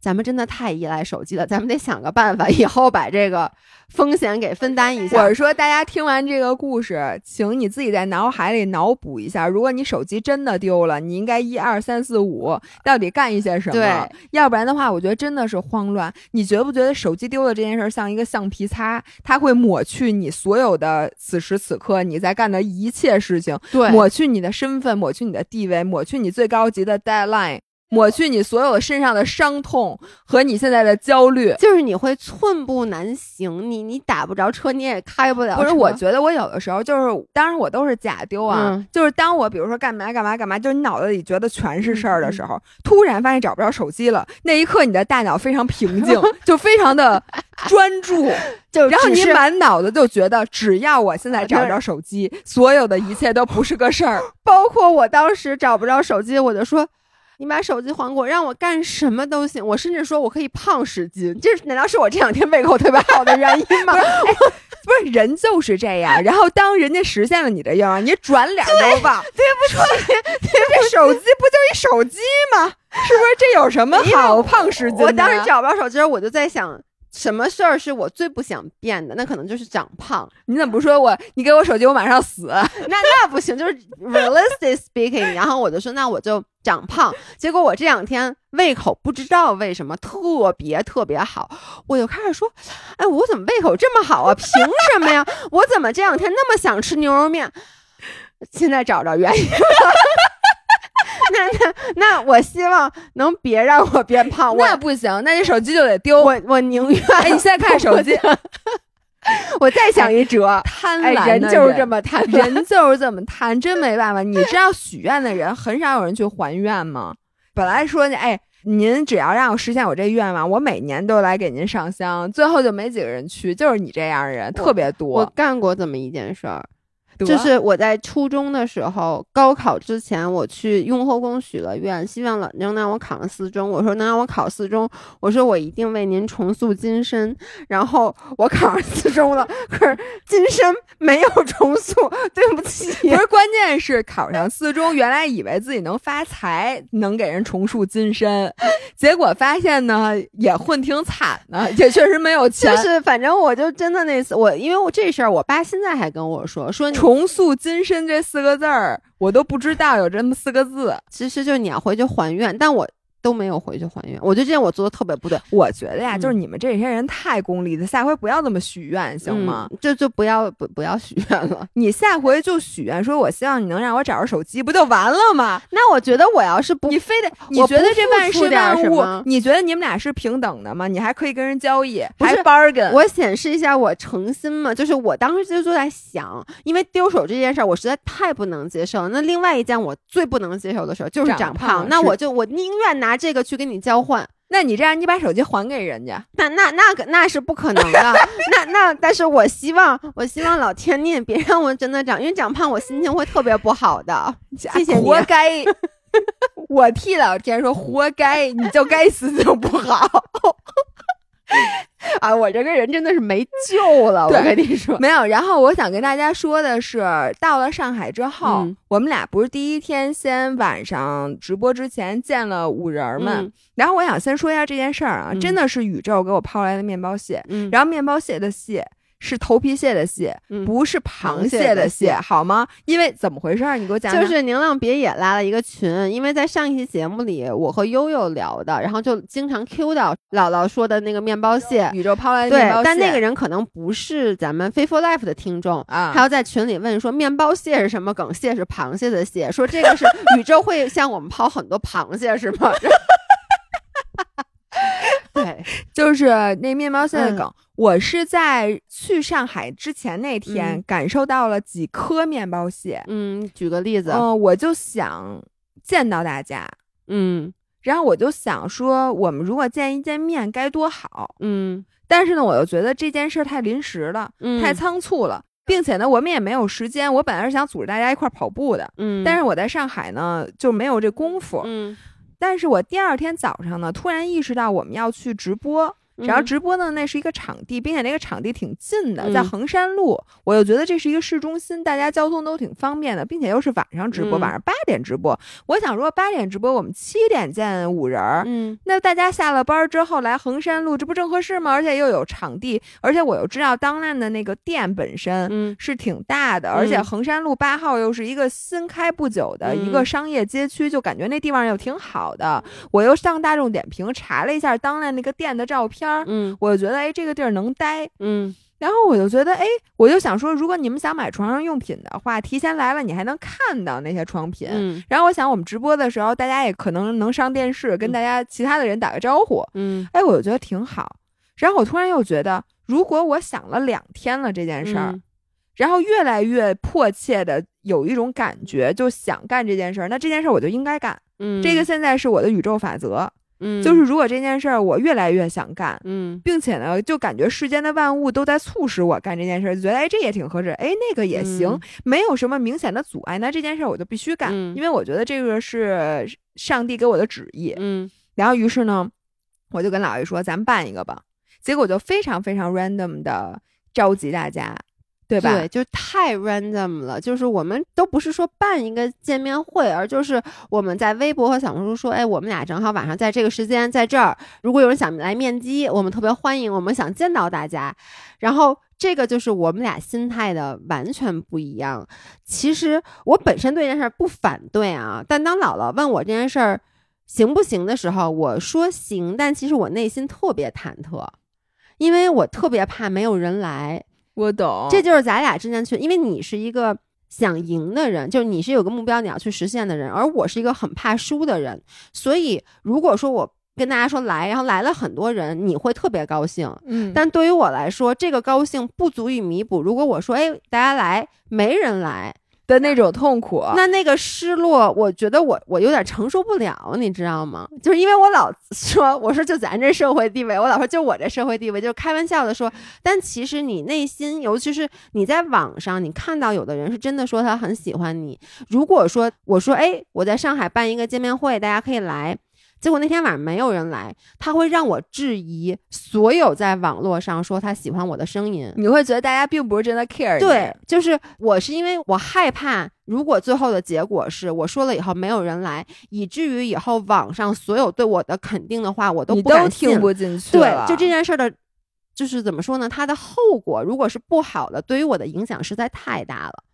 咱们真的太依赖手机了，咱们得想个办法，以后把这个风险给分担一下。我是说，大家听完这个故事，请你自己在脑海里脑补一下，如果你手机真的丢了，你应该一二三四五到底干一些什么？对，要不然的话，我觉得真的是慌乱。你觉不觉得手机丢了这件事儿像一个橡皮擦，它会抹去你所有的此时此刻你在干的一切事情，对抹去你的身份，抹去你的地位，抹去你最高级的 deadline。抹去你所有身上的伤痛和你现在的焦虑，就是你会寸步难行，你你打不着车，你也开不了车。不是，我觉得我有的时候就是，当然我都是假丢啊，嗯就是当我比如说干嘛干嘛干嘛，就是你脑子里觉得全是事儿嗯的时候，突然发现找不着手机了，那一刻你的大脑非常平静，就非常的专注，就然后你满脑子就觉得只要我现在找着手机，所有的一切都不是个事儿。包括我当时找不着手机，我就说。你把手机还给我，让我干什么都行。我甚至说我可以胖十斤，这难道是我这两天胃口特别好的原因吗？不是人就是这样，然后当人家实现了你的愿望，你转脸都忘。对不起，这手机不就一手机吗？是不是这有什么好胖十斤的？我当时找不着手机，我就在想，什么事儿是我最不想变的？那可能就是长胖。你怎么不说我？你给我手机，我马上死。那那不行，就是 realistic speaking。然后我就说，那我就长胖。结果我这两天胃口不知道为什么特别特别好，我就开始说，哎，我怎么胃口这么好啊？凭什么呀？我怎么这两天那么想吃牛肉面？现在找着原因了。那那那，我希望能别让我变胖。那不行，那你手机就得丢。我我宁愿。哎，你现在看手机，我再想一辙。哎，贪婪的人就是这么贪婪。人就是这么贪，真没办法。你知道许愿的人很少有人去还愿吗？本来说哎，您只要让我实现我这愿望，我每年都来给您上香，最后就没几个人去，就是你这样的人特别多我多。干过这么一件事儿，就是我在初中的时候，高考之前，我去雍和宫许了愿，希望老能让我考上四中。我说能让我考四中，我说我一定为您重塑金身。然后我考上四中了，可是金身没有重塑，对不起。不是，关键是考上四中，原来以为自己能发财，能给人重塑金身，结果发现呢，也混挺惨的，也确实没有钱。就是反正我就真的那次，我因为我这事儿，我爸现在还跟我说说重塑金身这四个字儿，我都不知道有这么四个字。其实就你要回去还愿，但我。都没有回去还愿，我觉得这件我做的特别不对。我觉得呀，就是你们这些人太功利了，下回不要这么许愿，行吗？就就不要不不要许愿了。你下回就许愿，说我希望你能让我找着手机，不就完了吗？那我觉得我要是不，你非得你觉得这万事万物，你觉得你们俩是平等的吗？你还可以跟人交易，还 bargain。我显示一下我诚心嘛，就是我当时就就在想，因为丢手这件事儿，我实在太不能接受。那另外一件我最不能接受的事儿就是长胖，那我就我宁愿拿这个去跟你。交换？那你这样，你把手机还给人家？那那那个那是不可能的。那那，但是我希望，我希望老天你也别让我真的长，因为长胖我心情会特别不好的。谢谢你，活该。我替老天说，活该，你就该死就不好。啊，我这个人真的是没救了，我跟你说，没有。然后我想跟大家说的是，到了上海之后，我们俩不是第一天先晚上直播之前见了五人们，然后我想先说一下这件事儿啊，真的是宇宙给我抛来的面包蟹，然后面包蟹的蟹。是头皮蟹的蟹，不是螃蟹的蟹，好吗？因为怎么回事儿？你给我讲讲。就是宁浪别野拉了一个群，因为在上一期节目里，我和悠悠聊的，然后就经常 Q 到姥姥说的那个面包蟹，宇宙抛来的面包蟹。对，但那个人可能不是咱们 Faithful Life 的听众啊，还要在群里问说面包蟹是什么梗？蟹是螃蟹的蟹，说这个是 宇宙会向我们抛很多螃蟹是吗？对，就是那面包蟹的梗。我是在去上海之前那天感受到了几颗面包蟹。嗯，举个例子。嗯，我就想见到大家。嗯，然后我就想说，我们如果见一见面该多好。嗯，但是呢，我又觉得这件事太临时了，太仓促了，并且呢，我们也没有时间。我本来是想组织大家一块跑步的。嗯，但是我在上海呢就没有这功夫。嗯，但是我第二天早上呢，突然意识到我们要去直播。然后直播呢，那是一个场地，并且那个场地挺近的，在衡山路。我又觉得这是一个市中心，大家交通都挺方便的，并且又是晚上直播，晚上八点直播。我想如果八点直播，我们七点见五人儿。嗯，那大家下了班之后来衡山路，这不正合适吗？而且又有场地，而且我又知道当烂的那个店本身是挺大的，而且衡山路八号又是一个新开不久的一个商业街区，就感觉那地方又挺好的。我又上大众点评查了一下当烂那个店的照片。嗯，我就觉得哎，这个地儿能待，嗯，然后我就觉得哎，我就想说，如果你们想买床上用品的话，提前来了，你还能看到那些床品。嗯，然后我想我们直播的时候，大家也可能能上电视，跟大家其他的人打个招呼。嗯，哎，我就觉得挺好。然后我突然又觉得，如果我想了两天了这件事儿，然后越来越迫切的有一种感觉，就想干这件事儿，那这件事儿我就应该干。嗯，这个现在是我的宇宙法则。嗯，就是如果这件事儿我越来越想干，嗯，并且呢，就感觉世间的万物都在促使我干这件事儿，就觉得哎，这也挺合适，哎，那个也行，没有什么明显的阻碍，那这件事儿我就必须干，因为我觉得这个是上帝给我的旨意，嗯，然后于是呢，我就跟老爷说，咱办一个吧，结果就非常非常 random 的召集大家。对吧？就太 random 了。就是我们都不是说办一个见面会，而就是我们在微博和小红书说，哎，我们俩正好晚上在这个时间在这儿，如果有人想来面基，我们特别欢迎，我们想见到大家。然后这个就是我们俩心态的完全不一样。其实我本身对这件事儿不反对啊，但当姥姥问我这件事儿行不行的时候，我说行，但其实我内心特别忐忑，因为我特别怕没有人来。我懂，这就是咱俩之间去，因为你是一个想赢的人，就是你是有个目标你要去实现的人，而我是一个很怕输的人，所以如果说我跟大家说来，然后来了很多人，你会特别高兴，嗯，但对于我来说，这个高兴不足以弥补。如果我说，哎，大家来，没人来，的那种痛苦。那那个失落，我觉得我我有点承受不了，你知道吗？就是因为我老 说，我说就咱这社会地位，我老说就我这社会地位，就开玩笑的说。但其实你内心，尤其是你在网上，你看到有的人是真的说他很喜欢你。如果说我说，哎，我在上海办一个见面会，大家可以来。结果那天晚上没有人来，他会让我质疑所有在网络上说他喜欢我的声音。你会觉得大家并不是真的 care。对，就是我是因为我害怕，如果最后的结果是我说了以后没有人来，以至于以后网上所有对我的肯定的话我都不敢听不进去。对，就这件事的，就是怎么说呢？它的后果如果是不好的，对于我的影响实在太大了。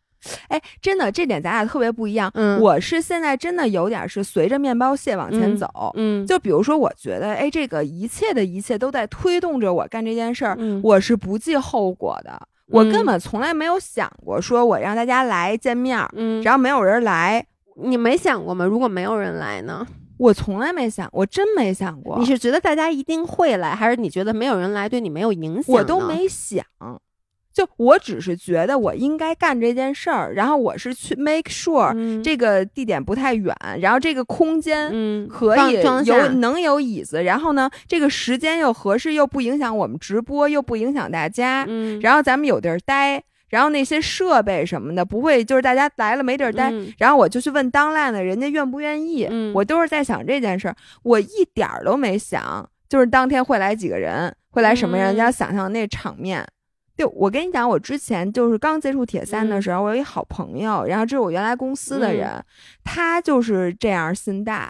哎，真的，这点咱俩特别不一样。嗯，我是现在真的有点是随着面包屑往前走。嗯，就比如说，我觉得，哎，这个一切的一切都在推动着我干这件事儿。嗯，我是不计后果的。我根本从来没有想过说我让大家来见面。嗯，然后没有人来，你没想过吗？如果没有人来呢？我从来没想，我真没想过。你是觉得大家一定会来，还是你觉得没有人来对你没有影响？我都没想。就我只是觉得我应该干这件事儿，然后我是去 make sure 这个地点不太远，然后这个空间可以有能有椅子，然后呢这个时间又合适，又不影响我们直播，又不影响大家，然后咱们有地儿待，然后那些设备什么的不会就是大家来了没地儿待，然后我就去问当烂的人家愿不愿意，我都是在想这件事儿，我一点儿都没想就是当天会来几个人，会来什么人，家想象那场面。对，我跟你讲，我之前就是刚接触铁三的时候，我有一好朋友，然后这是我原来公司的人，他就是这样心大，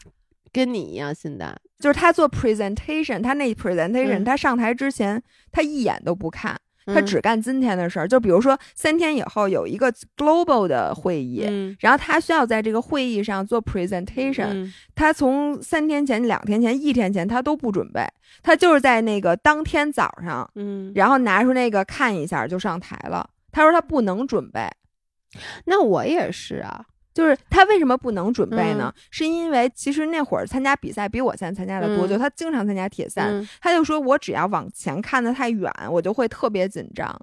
跟你一样心大，就是他做 presentation，他那 presentation，他上台之前他一眼都不看。他只干今天的事儿，就比如说三天以后有一个 global 的会议，然后他需要在这个会议上做 presentation，他从三天前、两天前、一天前他都不准备，他就是在那个当天早上，嗯，然后拿出那个看一下就上台了。他说他不能准备，那我也是啊。就是他为什么不能准备呢？是因为其实那会儿参加比赛比我现在参加的多，就他经常参加铁三，他就说我只要往前看的太远，我就会特别紧张，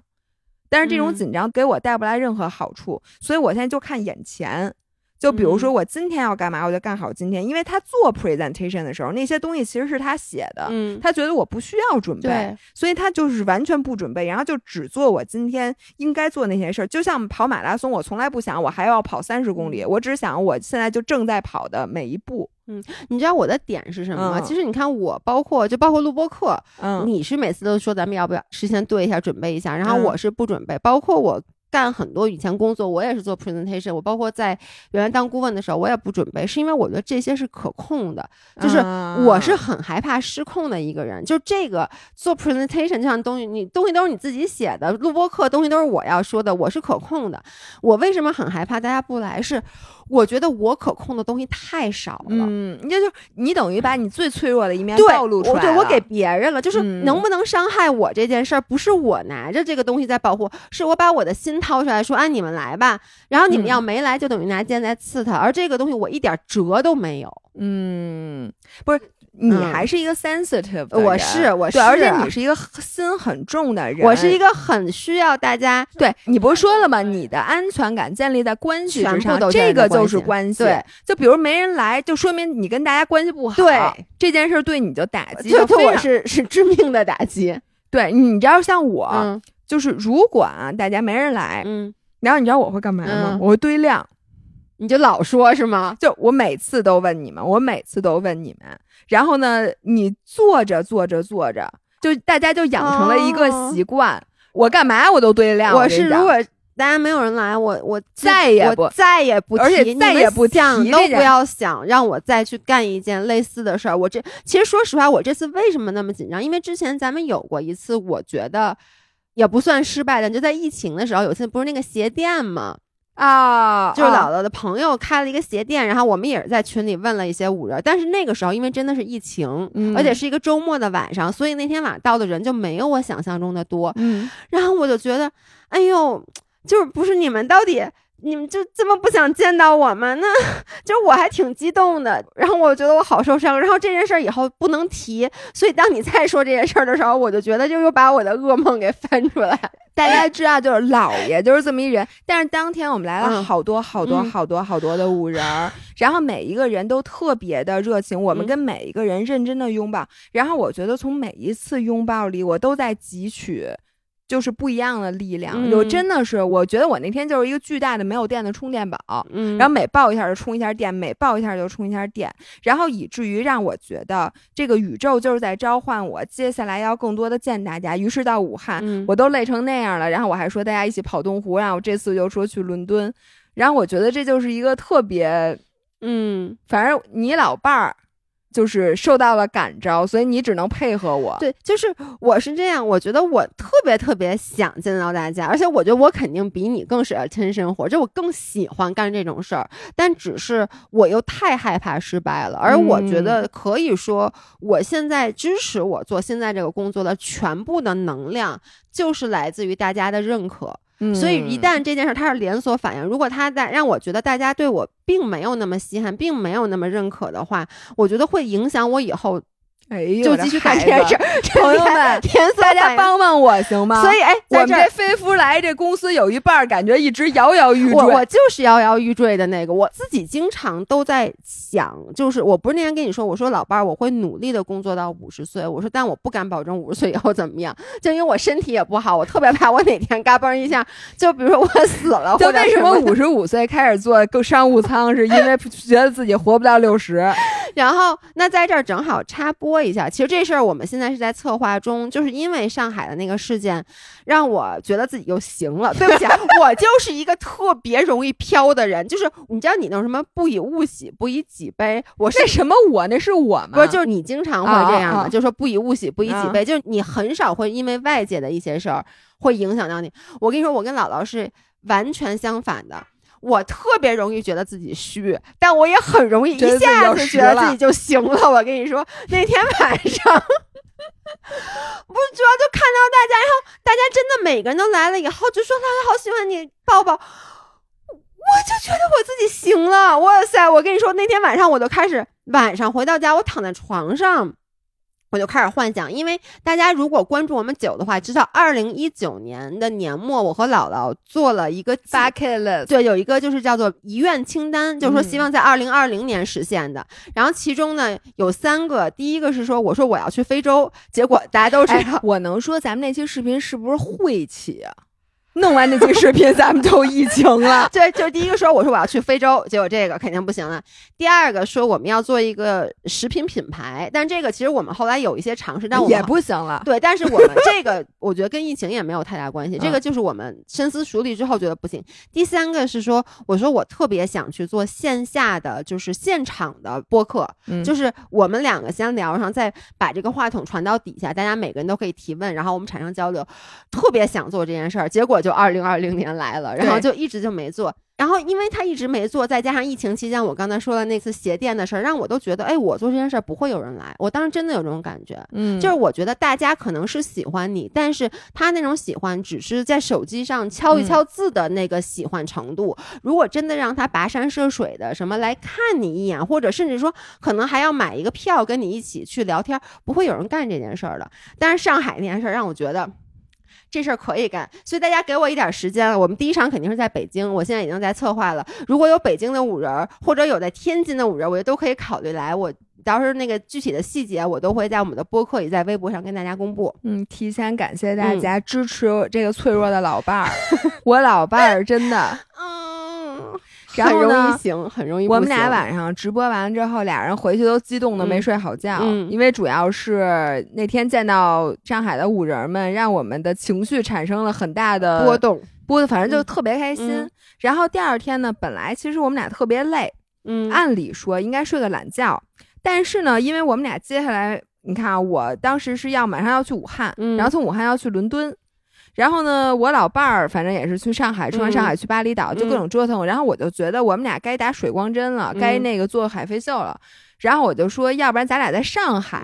但是这种紧张给我带不来任何好处，所以我现在就看眼前。就比如说我今天要干嘛，我就干好今天。因为他做 presentation 的时候，那些东西其实是他写的，嗯，他觉得我不需要准备，所以他就是完全不准备，然后就只做我今天应该做那些事儿。就像跑马拉松，我从来不想我还要跑三十公里，我只想我现在就正在跑的每一步。嗯，你知道我的点是什么吗？其实你看我，包括就包括录播课，嗯，你是每次都说咱们要不要事先对一下，准备一下，然后我是不准备，包括我。干很多以前工作，我也是做 presentation。我包括在原来当顾问的时候，我也不准备，是因为我觉得这些是可控的。就是我是很害怕失控的一个人。就这个做 presentation 这样东西，你东西都是你自己写的，录播课东西都是我要说的，我是可控的。我为什么很害怕大家不来？是我觉得我可控的东西太少了。嗯，你就你等于把你最脆弱的一面暴露出来对我给别人了，就是能不能伤害我这件事儿，不是我拿着这个东西在保护，是我把我的心。掏出来说：“啊，你们来吧。”然后你们要没来，就等于拿剑在刺他。而这个东西我一点辙都没有。嗯，不是，你还是一个 sensitive，我是，我是，而且你是一个心很重的人。我是一个很需要大家。对你不是说了吗？你的安全感建立在关系之上，这个就是关系。对，就比如没人来，就说明你跟大家关系不好。对，这件事对你就打击，对我是是致命的打击。对，你知道像我。就是如果啊，大家没人来，嗯，然后你知道我会干嘛吗？我会堆量，你就老说是吗？就我每次都问你们，我每次都问你们，然后呢，你坐着坐着坐着，就大家就养成了一个习惯，我干嘛我都堆量。我是如果大家没有人来，我我再也不再也不，而且再也不想都不要想让我再去干一件类似的事儿。我这其实说实话，我这次为什么那么紧张？因为之前咱们有过一次，我觉得。也不算失败的，就在疫情的时候，有次不是那个鞋店吗？啊，就是姥姥的朋友开了一个鞋店，然后我们也是在群里问了一些五人，但是那个时候因为真的是疫情，而且是一个周末的晚上，所以那天晚上到的人就没有我想象中的多。嗯，然后我就觉得，哎呦，就是不是你们到底？你们就这么不想见到我吗？那？就我还挺激动的，然后我觉得我好受伤，然后这件事儿以后不能提，所以当你再说这件事儿的时候，我就觉得就又把我的噩梦给翻出来。大家知道，就是老爷就是这么一人。但是当天我们来了好多好多好多好多的五人儿，然后每一个人都特别的热情，我们跟每一个人认真的拥抱。然后我觉得从每一次拥抱里，我都在汲取。就是不一样的力量，就真的是，我觉得我那天就是一个巨大的没有电的充电宝，嗯，然后每抱一下就充一下电，每抱一下就充一下电，然后以至于让我觉得这个宇宙就是在召唤我，接下来要更多的见大家。于是到武汉，我都累成那样了，然后我还说大家一起跑东湖，然后我这次就说去伦敦，然后我觉得这就是一个特别，嗯，反正你老伴儿。就是受到了感召，所以你只能配合我。对，就是我是这样，我觉得我特别特别想见到大家，而且我觉得我肯定比你更适合亲生活，就我更喜欢干这种事儿。但只是我又太害怕失败了，而我觉得可以说，我现在支持我做现在这个工作的全部的能量，就是来自于大家的认可。所以，一旦这件事它是连锁反应，如果他在让我觉得大家对我并没有那么稀罕，并没有那么认可的话，我觉得会影响我以后。哎呦，就继续干这件事，朋友们，大家帮帮我行吗？所以，哎，我们这飞夫来这公司有一半感觉一直摇摇欲坠。我我就是摇摇欲坠的那个，我自己经常都在想，就是我不是那天跟你说，我说老伴儿，我会努力的工作到五十岁，我说但我不敢保证五十岁 以后怎么样，就因为我身体也不好，我特别怕我哪天嘎嘣一下，就比如说我死了，就为什么五十五岁开始做商务舱，是因为觉得自己活不到六十。然后，那在这儿正好插播一下，其实这事儿我们现在是在策划中，就是因为上海的那个事件，让我觉得自己又行了。对不起，我就是一个特别容易飘的人，就是你知道你那种什么不以物喜，不以己悲，我是什么我那是我吗？不是，就是你经常会这样的，就说不以物喜，不以己悲，就是你很少会因为外界的一些事儿会影响到你。我跟你说，我跟姥姥是完全相反的。我特别容易觉得自己虚，但我也很容易一下子觉得自己就行了。我跟你说，那天晚上，不是主要就看到大家，然后大家真的每个人都来了以后，就说他好喜欢你抱抱，我就觉得我自己行了。哇塞！我跟你说，那天晚上我就开始，晚上回到家，我躺在床上。我就开始幻想，因为大家如果关注我们久的话，知道二零一九年的年末，我和姥姥做了一个 bucket list，对，有一个就是叫做遗愿清单，就是说希望在二零二零年实现的。然后其中呢有三个，第一个是说我说我要去非洲，结果大家都知道，我能说咱们那期视频是不是晦气啊？弄完那期视频，咱们就疫情了。对，就第一个说，我说我要去非洲，结果这个肯定不行了。第二个说我们要做一个食品品牌，但这个其实我们后来有一些尝试，但我也不行了。对，但是我们这个 我觉得跟疫情也没有太大关系。这个就是我们深思熟虑之后觉得不行。第三个是说，我说我特别想去做线下的，就是现场的播客，就是我们两个先聊上，再把这个话筒传到底下，大家每个人都可以提问，然后我们产生交流。特别想做这件事儿，结果。就二零二零年来了，然后就一直就没做。然后因为他一直没做，再加上疫情期间我刚才说的那次鞋店的事儿，让我都觉得，哎，我做这件事儿不会有人来。我当时真的有这种感觉，嗯，就是我觉得大家可能是喜欢你，但是他那种喜欢只是在手机上敲一敲字的那个喜欢程度。如果真的让他跋山涉水的什么来看你一眼，或者甚至说可能还要买一个票跟你一起去聊天，不会有人干这件事儿的。但是上海那件事儿让我觉得。这事儿可以干，所以大家给我一点时间。我们第一场肯定是在北京，我现在已经在策划了。如果有北京的五人，或者有在天津的五人，我觉得都可以考虑来。我到时候那个具体的细节，我都会在我们的播客也在微博上跟大家公布。嗯，提前感谢大家支持这个脆弱的老伴儿，我老伴儿真的。然后呢？行，很容易。我们俩晚上直播完了之后，俩人回去都激动的没睡好觉，因为主要是那天见到上海的五人们，让我们的情绪产生了很大的波动，波的反正就特别开心。然后第二天呢，本来其实我们俩特别累，嗯，按理说应该睡个懒觉，但是呢，因为我们俩接下来，你看啊，我当时是要马上要去武汉，然后从武汉要去伦敦。然后呢，我老伴儿反正也是去上海，去完上海去巴厘岛，就各种折腾。然后我就觉得我们俩该打水光针了，该那个做海飞秀了。然后我就说，要不然咱俩在上海，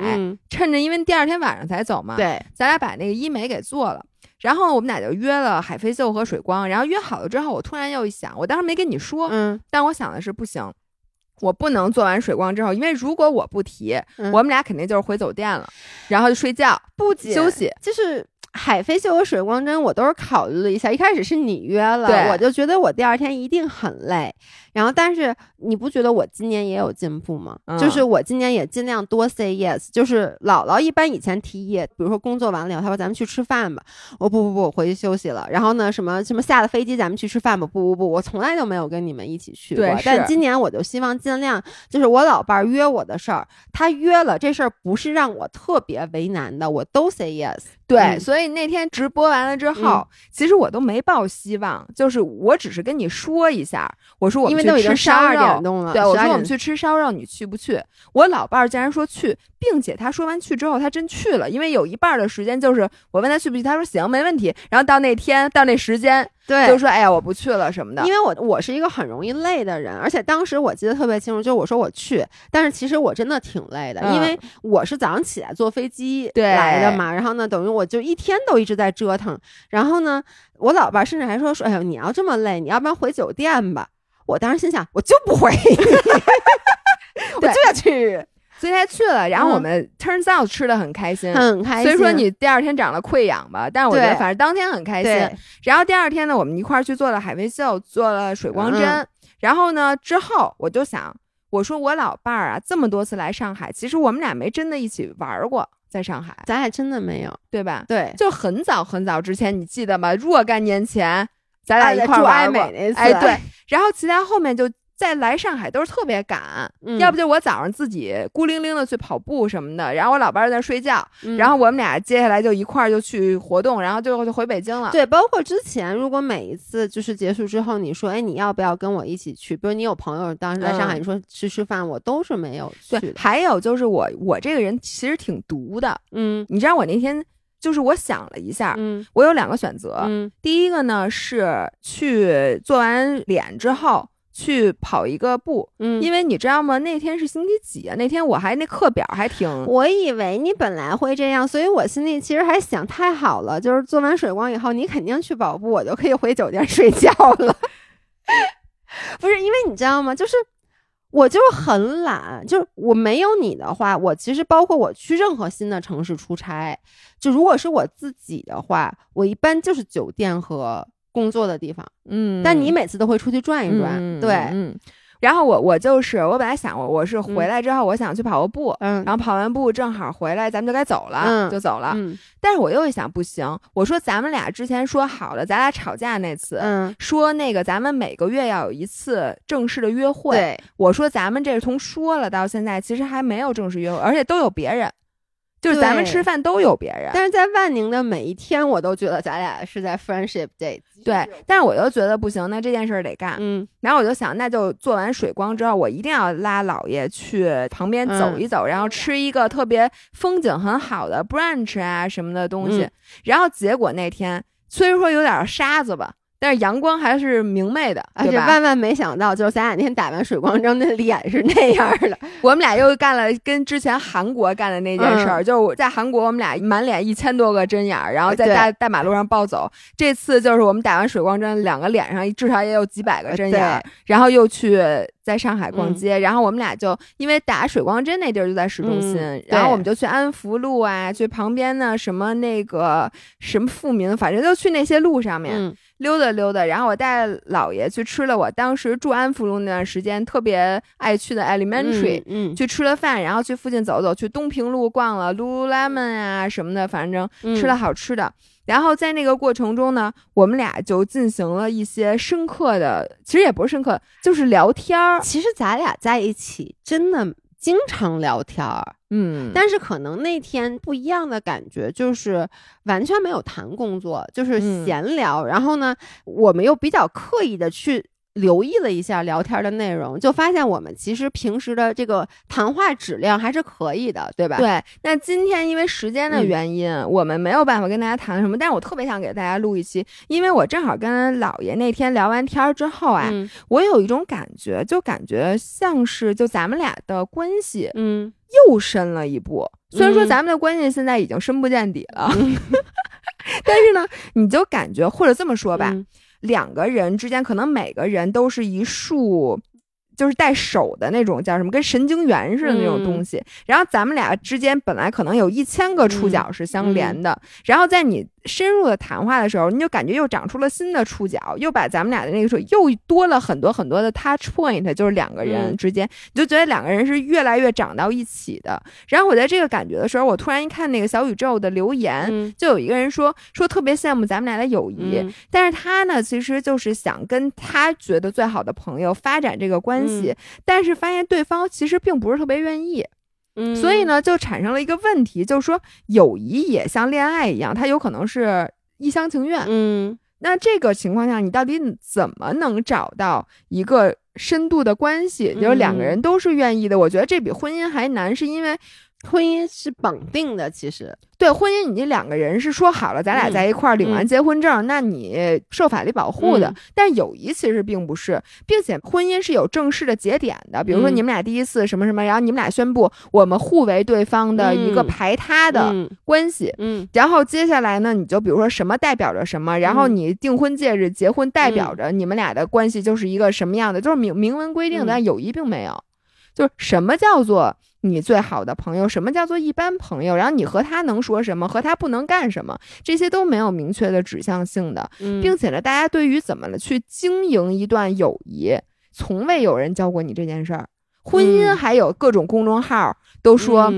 趁着因为第二天晚上才走嘛，对，咱俩把那个医美给做了。然后我们俩就约了海飞秀和水光。然后约好了之后，我突然又一想，我当时没跟你说，嗯，但我想的是不行，我不能做完水光之后，因为如果我不提，我们俩肯定就是回酒店了，然后就睡觉，不休息，就是。海飞秀和水光针我都是考虑了一下，一开始是你约了，我就觉得我第二天一定很累。然后，但是你不觉得我今年也有进步吗？嗯就是我今年也尽量多 say yes。就是姥姥一般以前提议，比如说工作完了以后，她说咱们去吃饭吧，我不不不，我回去休息了。然后呢，什么什么下了飞机咱们去吃饭吧，不不不，我从来都没有跟你们一起去过但今年我就希望尽量，就是我老伴儿约我的事儿，他约了这事儿不是让我特别为难的，我都 say yes。对，嗯所以那天直播完了之后，其实我都没抱希望，就是我只是跟你说一下，我说我们因为都已经去吃烧十二点肉。钟了，对，我说我们去吃烧肉，你去不去？我老伴儿竟然说去，并且他说完去之后，他真去了。因为有一半儿的时间就是我问他去不去，他说行，没问题。然后到那天到那时间，对，就说哎呀，我不去了什么的。因为我我是一个很容易累的人，而且当时我记得特别清楚，就是我说我去，但是其实我真的挺累的，嗯因为我是早上起来坐飞机来的嘛，然后呢，等于我就一天都一直在折腾，然后呢，我老伴甚至还说说，哎呦，你要这么累，你要不然回酒店吧。我当时心想，我就不回你，我就要去，所以他去了，然后我嗯们 turns out 吃的很开心。很开心。虽说你第二天长了溃疡吧，但是我觉得反正当天很开心。然后第二天呢，我们一块儿去做了海飞秀，做了水光针。嗯然后呢，之后我就想，我说我老伴儿啊，这么多次来上海，其实我们俩没真的一起玩过，在上海，咱俩真的没有，对吧？对，就很早很早之前，你记得吗？若干年前，咱俩哎一块儿住玩过。哎，对。然后其他后面就再来上海都是特别赶，嗯要不就我早上自己孤零零的去跑步什么的，然后我老伴儿在那睡觉，嗯然后我们俩接下来就一块儿就去活动，然后最后就回北京了。对，包括之前，如果每一次就是结束之后，你说，哎，你要不要跟我一起去？比如你有朋友当时在上海，嗯。你说去吃饭，我都是没有去对，还有就是我我这个人其实挺毒的，嗯。你知道我那天就是我想了一下，嗯我有两个选择，嗯。第一个呢是去做完脸之后去跑一个步，嗯，因为你知道吗？那天是星期几啊？那天我还那课表还挺。我以为你本来会这样，所以我心里其实还想，太好了，就是做完水光以后，你肯定去跑步，我就可以回酒店睡觉了。不是因为你知道吗？就是我就很懒，就是我没有你的话，我其实包括我去任何新的城市出差，就如果是我自己的话，我一般就是酒店和工作的地方。嗯但你每次都会出去转一转，嗯对，嗯。然后我我就是我本来想我我是回来之后我想去跑个步，嗯然后跑完步正好回来咱们就该走了，嗯就走了。嗯但是我又一想不行，我说咱们俩之前说好了，咱俩吵架那次。嗯，说那个，咱们每个月要有一次正式的约会。对，我说咱们这从说了到现在，其实还没有正式约会，而且都有别人，就是咱们吃饭都有别人。但是在万宁的每一天，我都觉得咱俩是在 friendship day。对，但是我又觉得不行，那这件事儿得干。嗯然后我就想，那就做完水光之后，我一定要拉姥爷去旁边走一走，然后吃一个特别风景很好的 brunch 啊什么的东西。嗯然后结果那天虽说有点沙子吧，但是阳光还是明媚的，而？且万万没想到，就是咱俩那天打完水光针，那脸是那样的。我们俩又干了跟之前韩国干的那件事儿，就是我在韩国我们俩满脸一千多个针眼儿，然后在大大马路上暴走。这次就是我们打完水光针，两个脸上至少也有几百个针眼儿，然后又去在上海逛街，然后我们俩就因为打水光针那地儿就在市中心，嗯然后我们就去安福路啊，去旁边的什么那个什么富民，反正就去那些路上面。嗯溜达溜达，然后我带姥爷去吃了我当时住安福路那段时间特别爱去的 Elementary，、嗯，去吃了饭，然后去附近走走，去东平路逛了 Lululemon 啊什么的，反正嗯吃了好吃的。然后在那个过程中呢，我们俩就进行了一些深刻的，其实也不是深刻，就是聊天儿。其实咱俩在一起真的经常聊天儿，嗯但是可能那天不一样的感觉就是完全没有谈工作，就是嗯闲聊。然后呢，我们又比较刻意的去。留意了一下聊天的内容，就发现我们其实平时的这个谈话质量还是可以的，对吧？，对，那今天因为时间的嗯。原因，我们没有办法跟大家谈什么，但是我特别想给大家录一期，因为我正好跟姥爷那天聊完天儿之后啊，嗯。我有一种感觉，就感觉像是就咱们俩的关系嗯。又深了一步。虽然说嗯。咱们的关系现在已经深不见底了，但是呢，你就感觉或者这么说吧，嗯两个人之间可能每个人都是一束。就是带手的那种，叫什么，跟神经元似的那种东西。然后咱们俩之间本来可能有一千个触角是相连的，然后在你深入的谈话的时候，你就感觉又长出了新的触角，又把咱们俩的那个说又多了很多很多的 touch point，就是两个人之间，你就觉得两个人是越来越长到一起的。然后我在这个感觉的时候，我突然一看那个小宇宙的留言，就有一个人说说特别羡慕咱们俩的友谊，但是他呢其实就是想跟他觉得最好的朋友发展这个关系，但是发现对方其实并不是特别愿意。所以呢，就产生了一个问题，就是说友谊也像恋爱一样，它有可能是一厢情愿。嗯，那这个情况下，你到底怎么能找到一个深度的关系，就是两个人都是愿意的？我觉得这比婚姻还难，是因为。婚姻是绑定的，其实对婚姻，你这两个人是说好了，咱俩在一块儿领完结婚证，那你受法律保护的。但友谊其实并不是，并且婚姻是有正式的节点的，比如说你们俩第一次什么什么，然后你们俩宣布我们互为对方的一个排他的关系，嗯，然后接下来呢，你就比如说什么代表着什么，然后你订婚戒指结婚代表着你们俩的关系就是一个什么样的，就是明明文规定的，但友谊并没有，就是什么叫做。你最好的朋友，什么叫做一般朋友？然后你和他能说什么，和他不能干什么，这些都没有明确的指向性的，并且呢，大家对于怎么了去经营一段友谊，从未有人教过你这件事儿。婚姻还有各种公众号都说。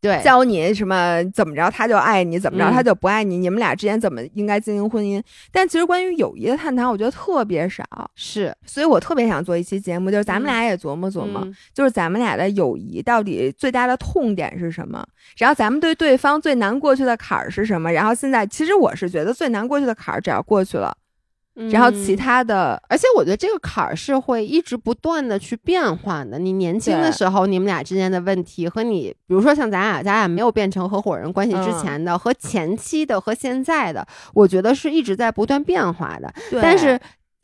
对，教你什么怎么着他就爱你，怎么着他就不爱你，你们俩之间怎么应该经营婚姻？但其实关于友谊的探讨，我觉得特别少。是，所以我特别想做一期节目，就是咱们俩也琢磨琢磨，就是咱们俩的友谊到底最大的痛点是什么？然后咱们对对方最难过去的坎儿是什么？然后现在其实我是觉得最难过去的坎儿只要过去了。然后其他的，而且我觉得这个坎儿是会一直不断的去变化的。你年轻的时候，你们俩之间的问题和你，比如说像咱俩，咱俩没有变成合伙人关系之前的，和前期的和现在的，我觉得是一直在不断变化的。但是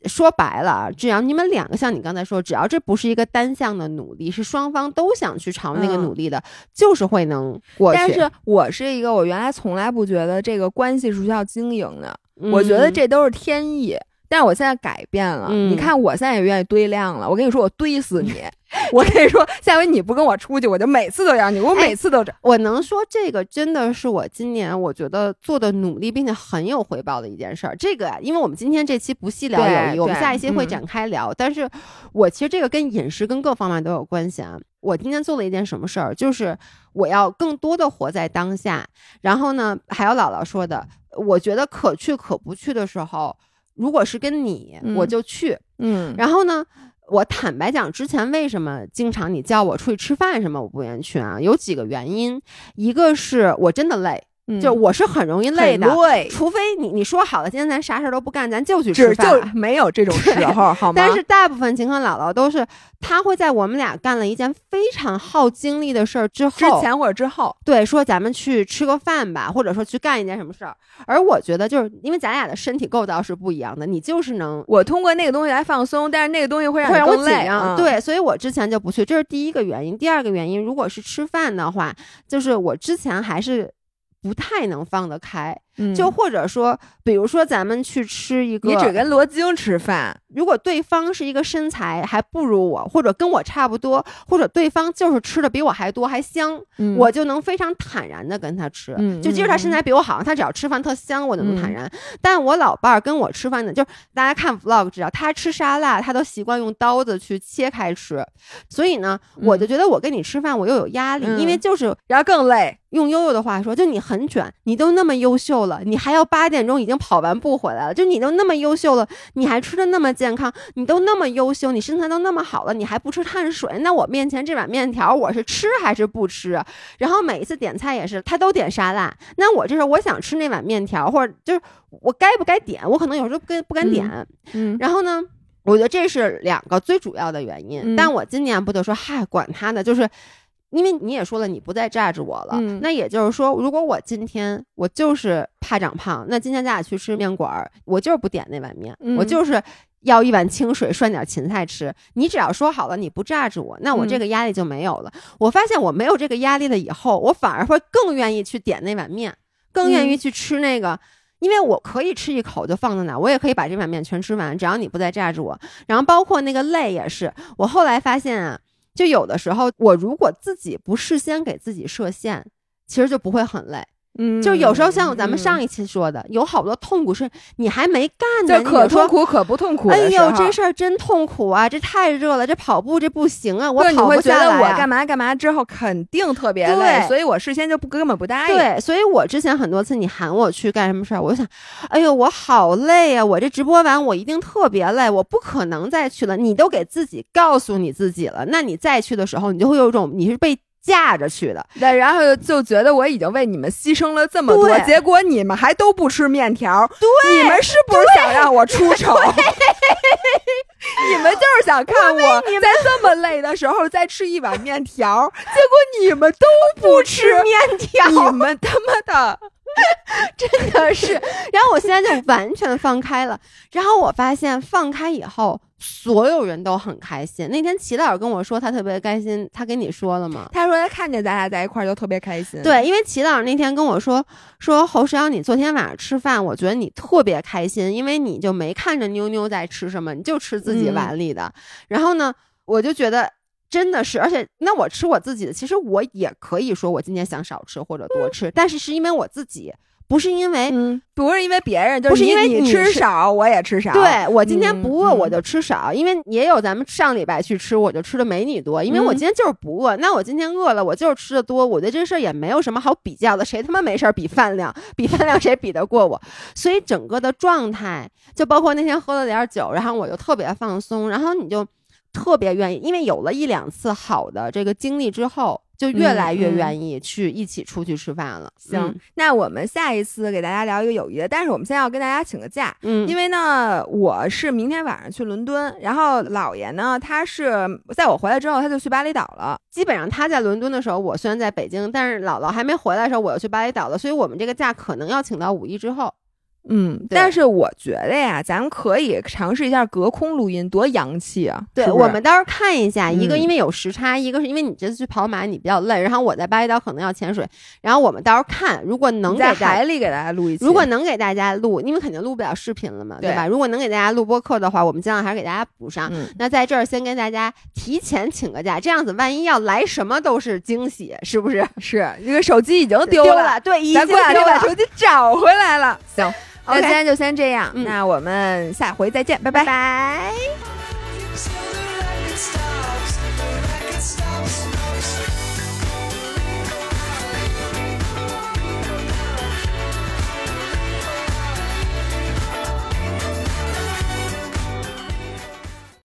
说白了，只要你们两个像你刚才说，只要这不是一个单向的努力，是双方都想去朝那个努力的，就是会能过去。但是我是一个，我原来从来不觉得这个关系是需要经营的。我觉得这都是天意，但是我现在改变了。你看，我现在也愿意堆量了。我跟你说，我堆死你！我跟你说，下回你不跟我出去，我就每次都要你。我每次都这。我能说这个真的是我今年我觉得做的努力，并且很有回报的一件事儿。这个呀，因为我们今天这期不细聊友谊，我们下一期会展开聊。但是我其实这个跟饮食跟各方面都有关系啊。我今天做了一件什么事儿，就是我要更多的活在当下。然后呢，还有姥姥说的。我觉得可去可不去的时候，如果是跟你，我就去。嗯，然后呢，我坦白讲，之前为什么经常你叫我出去吃饭什么，我不愿意去啊？有几个原因，一个是我真的累。就我是很容易累的，除非你你说好了，今天咱啥事儿都不干，咱就去吃饭，就没有这种时候，好 吗？但是大部分情况，姥姥都是她会在我们俩干了一件非常耗精力的事儿之后，之前或者之后，对，说咱们去吃个饭吧，或者说去干一件什么事儿。而我觉得，就是因为咱俩的身体构造是不一样的，你就是能我通过那个东西来放松，但是那个东西会让会让我紧张，对，所以我之前就不去，这是第一个原因。第二个原因，如果是吃饭的话，就是我之前还是。不太能放得开。就或者说，比如说咱们去吃一个，你只跟罗京吃饭。如果对方是一个身材还不如我，或者跟我差不多，或者对方就是吃的比我还多还香，我就能非常坦然的跟他吃。就即使他身材比我好，他只要吃饭特香，我就能坦然。但我老伴儿跟我吃饭的，就是大家看 vlog 知道，他吃沙拉，他都习惯用刀子去切开吃。所以呢，我就觉得我跟你吃饭，我又有压力，因为就是然后更累。用悠悠的话说，就你很卷，你都那么优秀。了，你还要八点钟已经跑完步回来了，就你都那么优秀了，你还吃的那么健康，你都那么优秀，你身材都那么好了，你还不吃碳水？那我面前这碗面条，我是吃还是不吃？然后每一次点菜也是，他都点沙拉，那我这是我想吃那碗面条，或者就是我该不该点？我可能有时候不不敢点。嗯，然后呢，我觉得这是两个最主要的原因。但我今年不就说，嗨，管他呢，就是。因为你也说了，你不再榨着我了，那也就是说，如果我今天我就是怕长胖，那今天咱俩去吃面馆儿，我就是不点那碗面，我就是要一碗清水涮点芹菜吃。你只要说好了，你不榨着我，那我这个压力就没有了。我发现我没有这个压力了以后，我反而会更愿意去点那碗面，更愿意去吃那个，因为我可以吃一口就放在那，我也可以把这碗面全吃完，只要你不再榨着我。然后包括那个累也是，我后来发现啊。就有的时候，我如果自己不事先给自己设限，其实就不会很累。嗯，就有时候像咱们上一一期说的，有好多痛苦是你还没干呢，可痛苦可不痛苦哎呦，这事儿真痛苦啊！这太热了，这跑步这不行啊，我跑会觉不下来、啊。得我干嘛干嘛之后肯定特别累，对所以我事先就不根本不答应。对，所以我之前很多次你喊我去干什么事儿，我就想，哎呦，我好累啊！我这直播完我一定特别累，我不可能再去了。你都给自己告诉你自己了，那你再去的时候，你就会有一种你是被架着去的。对，然后就觉得我已经为你们牺牲了这么多，结果你们还都不吃面条，对，你们是不是想让我出丑？你们就是想看我在这么累的时候再吃一碗面条，结果你们都不吃，面条你们他妈的，真的是。然后我现在就完全放开了，然后我发现放开以后，所有人都很开心。那天齐老师跟我说他特别开心，他跟你说了吗？他说他看见咱俩在一块儿就特别开心。对，因为齐老师那天跟我说说侯石瑶，你昨天晚上吃饭，我觉得你特别开心，因为你就没看着妞妞在吃什么，你就吃自己嗯碗里的。然后呢，我就觉得。真的是，而且那我吃我自己的，其实我也可以说我今天想少吃或者多吃，但是是因为我自己，不是因为嗯，不是因为别人，就不是因为你你吃少，我也吃少。对我今天不饿，嗯我就吃少，因为也有咱们上礼拜去吃，我就吃的没你多，因为我嗯今天就是不饿。那我今天饿了，我就是吃的多，我觉得这事儿也没有什么好比较的，谁他妈没事儿比饭量，比饭量谁比得过我？所以整个的状态，就包括那天喝了点酒，然后我就特别放松，然后你就特别愿意，因为有了一两次好的这个经历之后，就越嗯来越嗯愿意去一起出去吃饭了。行，那我们下一次给大家聊一个友谊的，但是我们现在要跟大家请个假，嗯，因为呢，我是明天晚上去伦敦，然后姥爷呢，他是在我回来之后，他就去巴厘岛了。基本上他在伦敦的时候，我虽然在北京，但是姥姥还没回来的时候，我又去巴厘岛了，所以我们这个假可能要请到五一之后。嗯，但是我觉得呀，咱们可以尝试一下隔空录音，多洋气啊！对，是是我们到时候看一下，一个嗯因为有时差，一个是因为你这次去跑马你比较累，然后我在巴厘岛可能要潜水，然后我们到时候看，如果能你在海里给大家录一期，如果能给大家录，因为肯定录不了视频了嘛，对对吧？如果能给大家录播课的话，我们尽量还是给大家补上。嗯，那在这儿先跟大家提前请个假，这样子万一要来什么都是惊喜，是不是？是这个手机已经丢了，了，对，已经咱过两丢了。天把手机找回来了。行，那今天就先这样，嗯。那我们下回再见，拜拜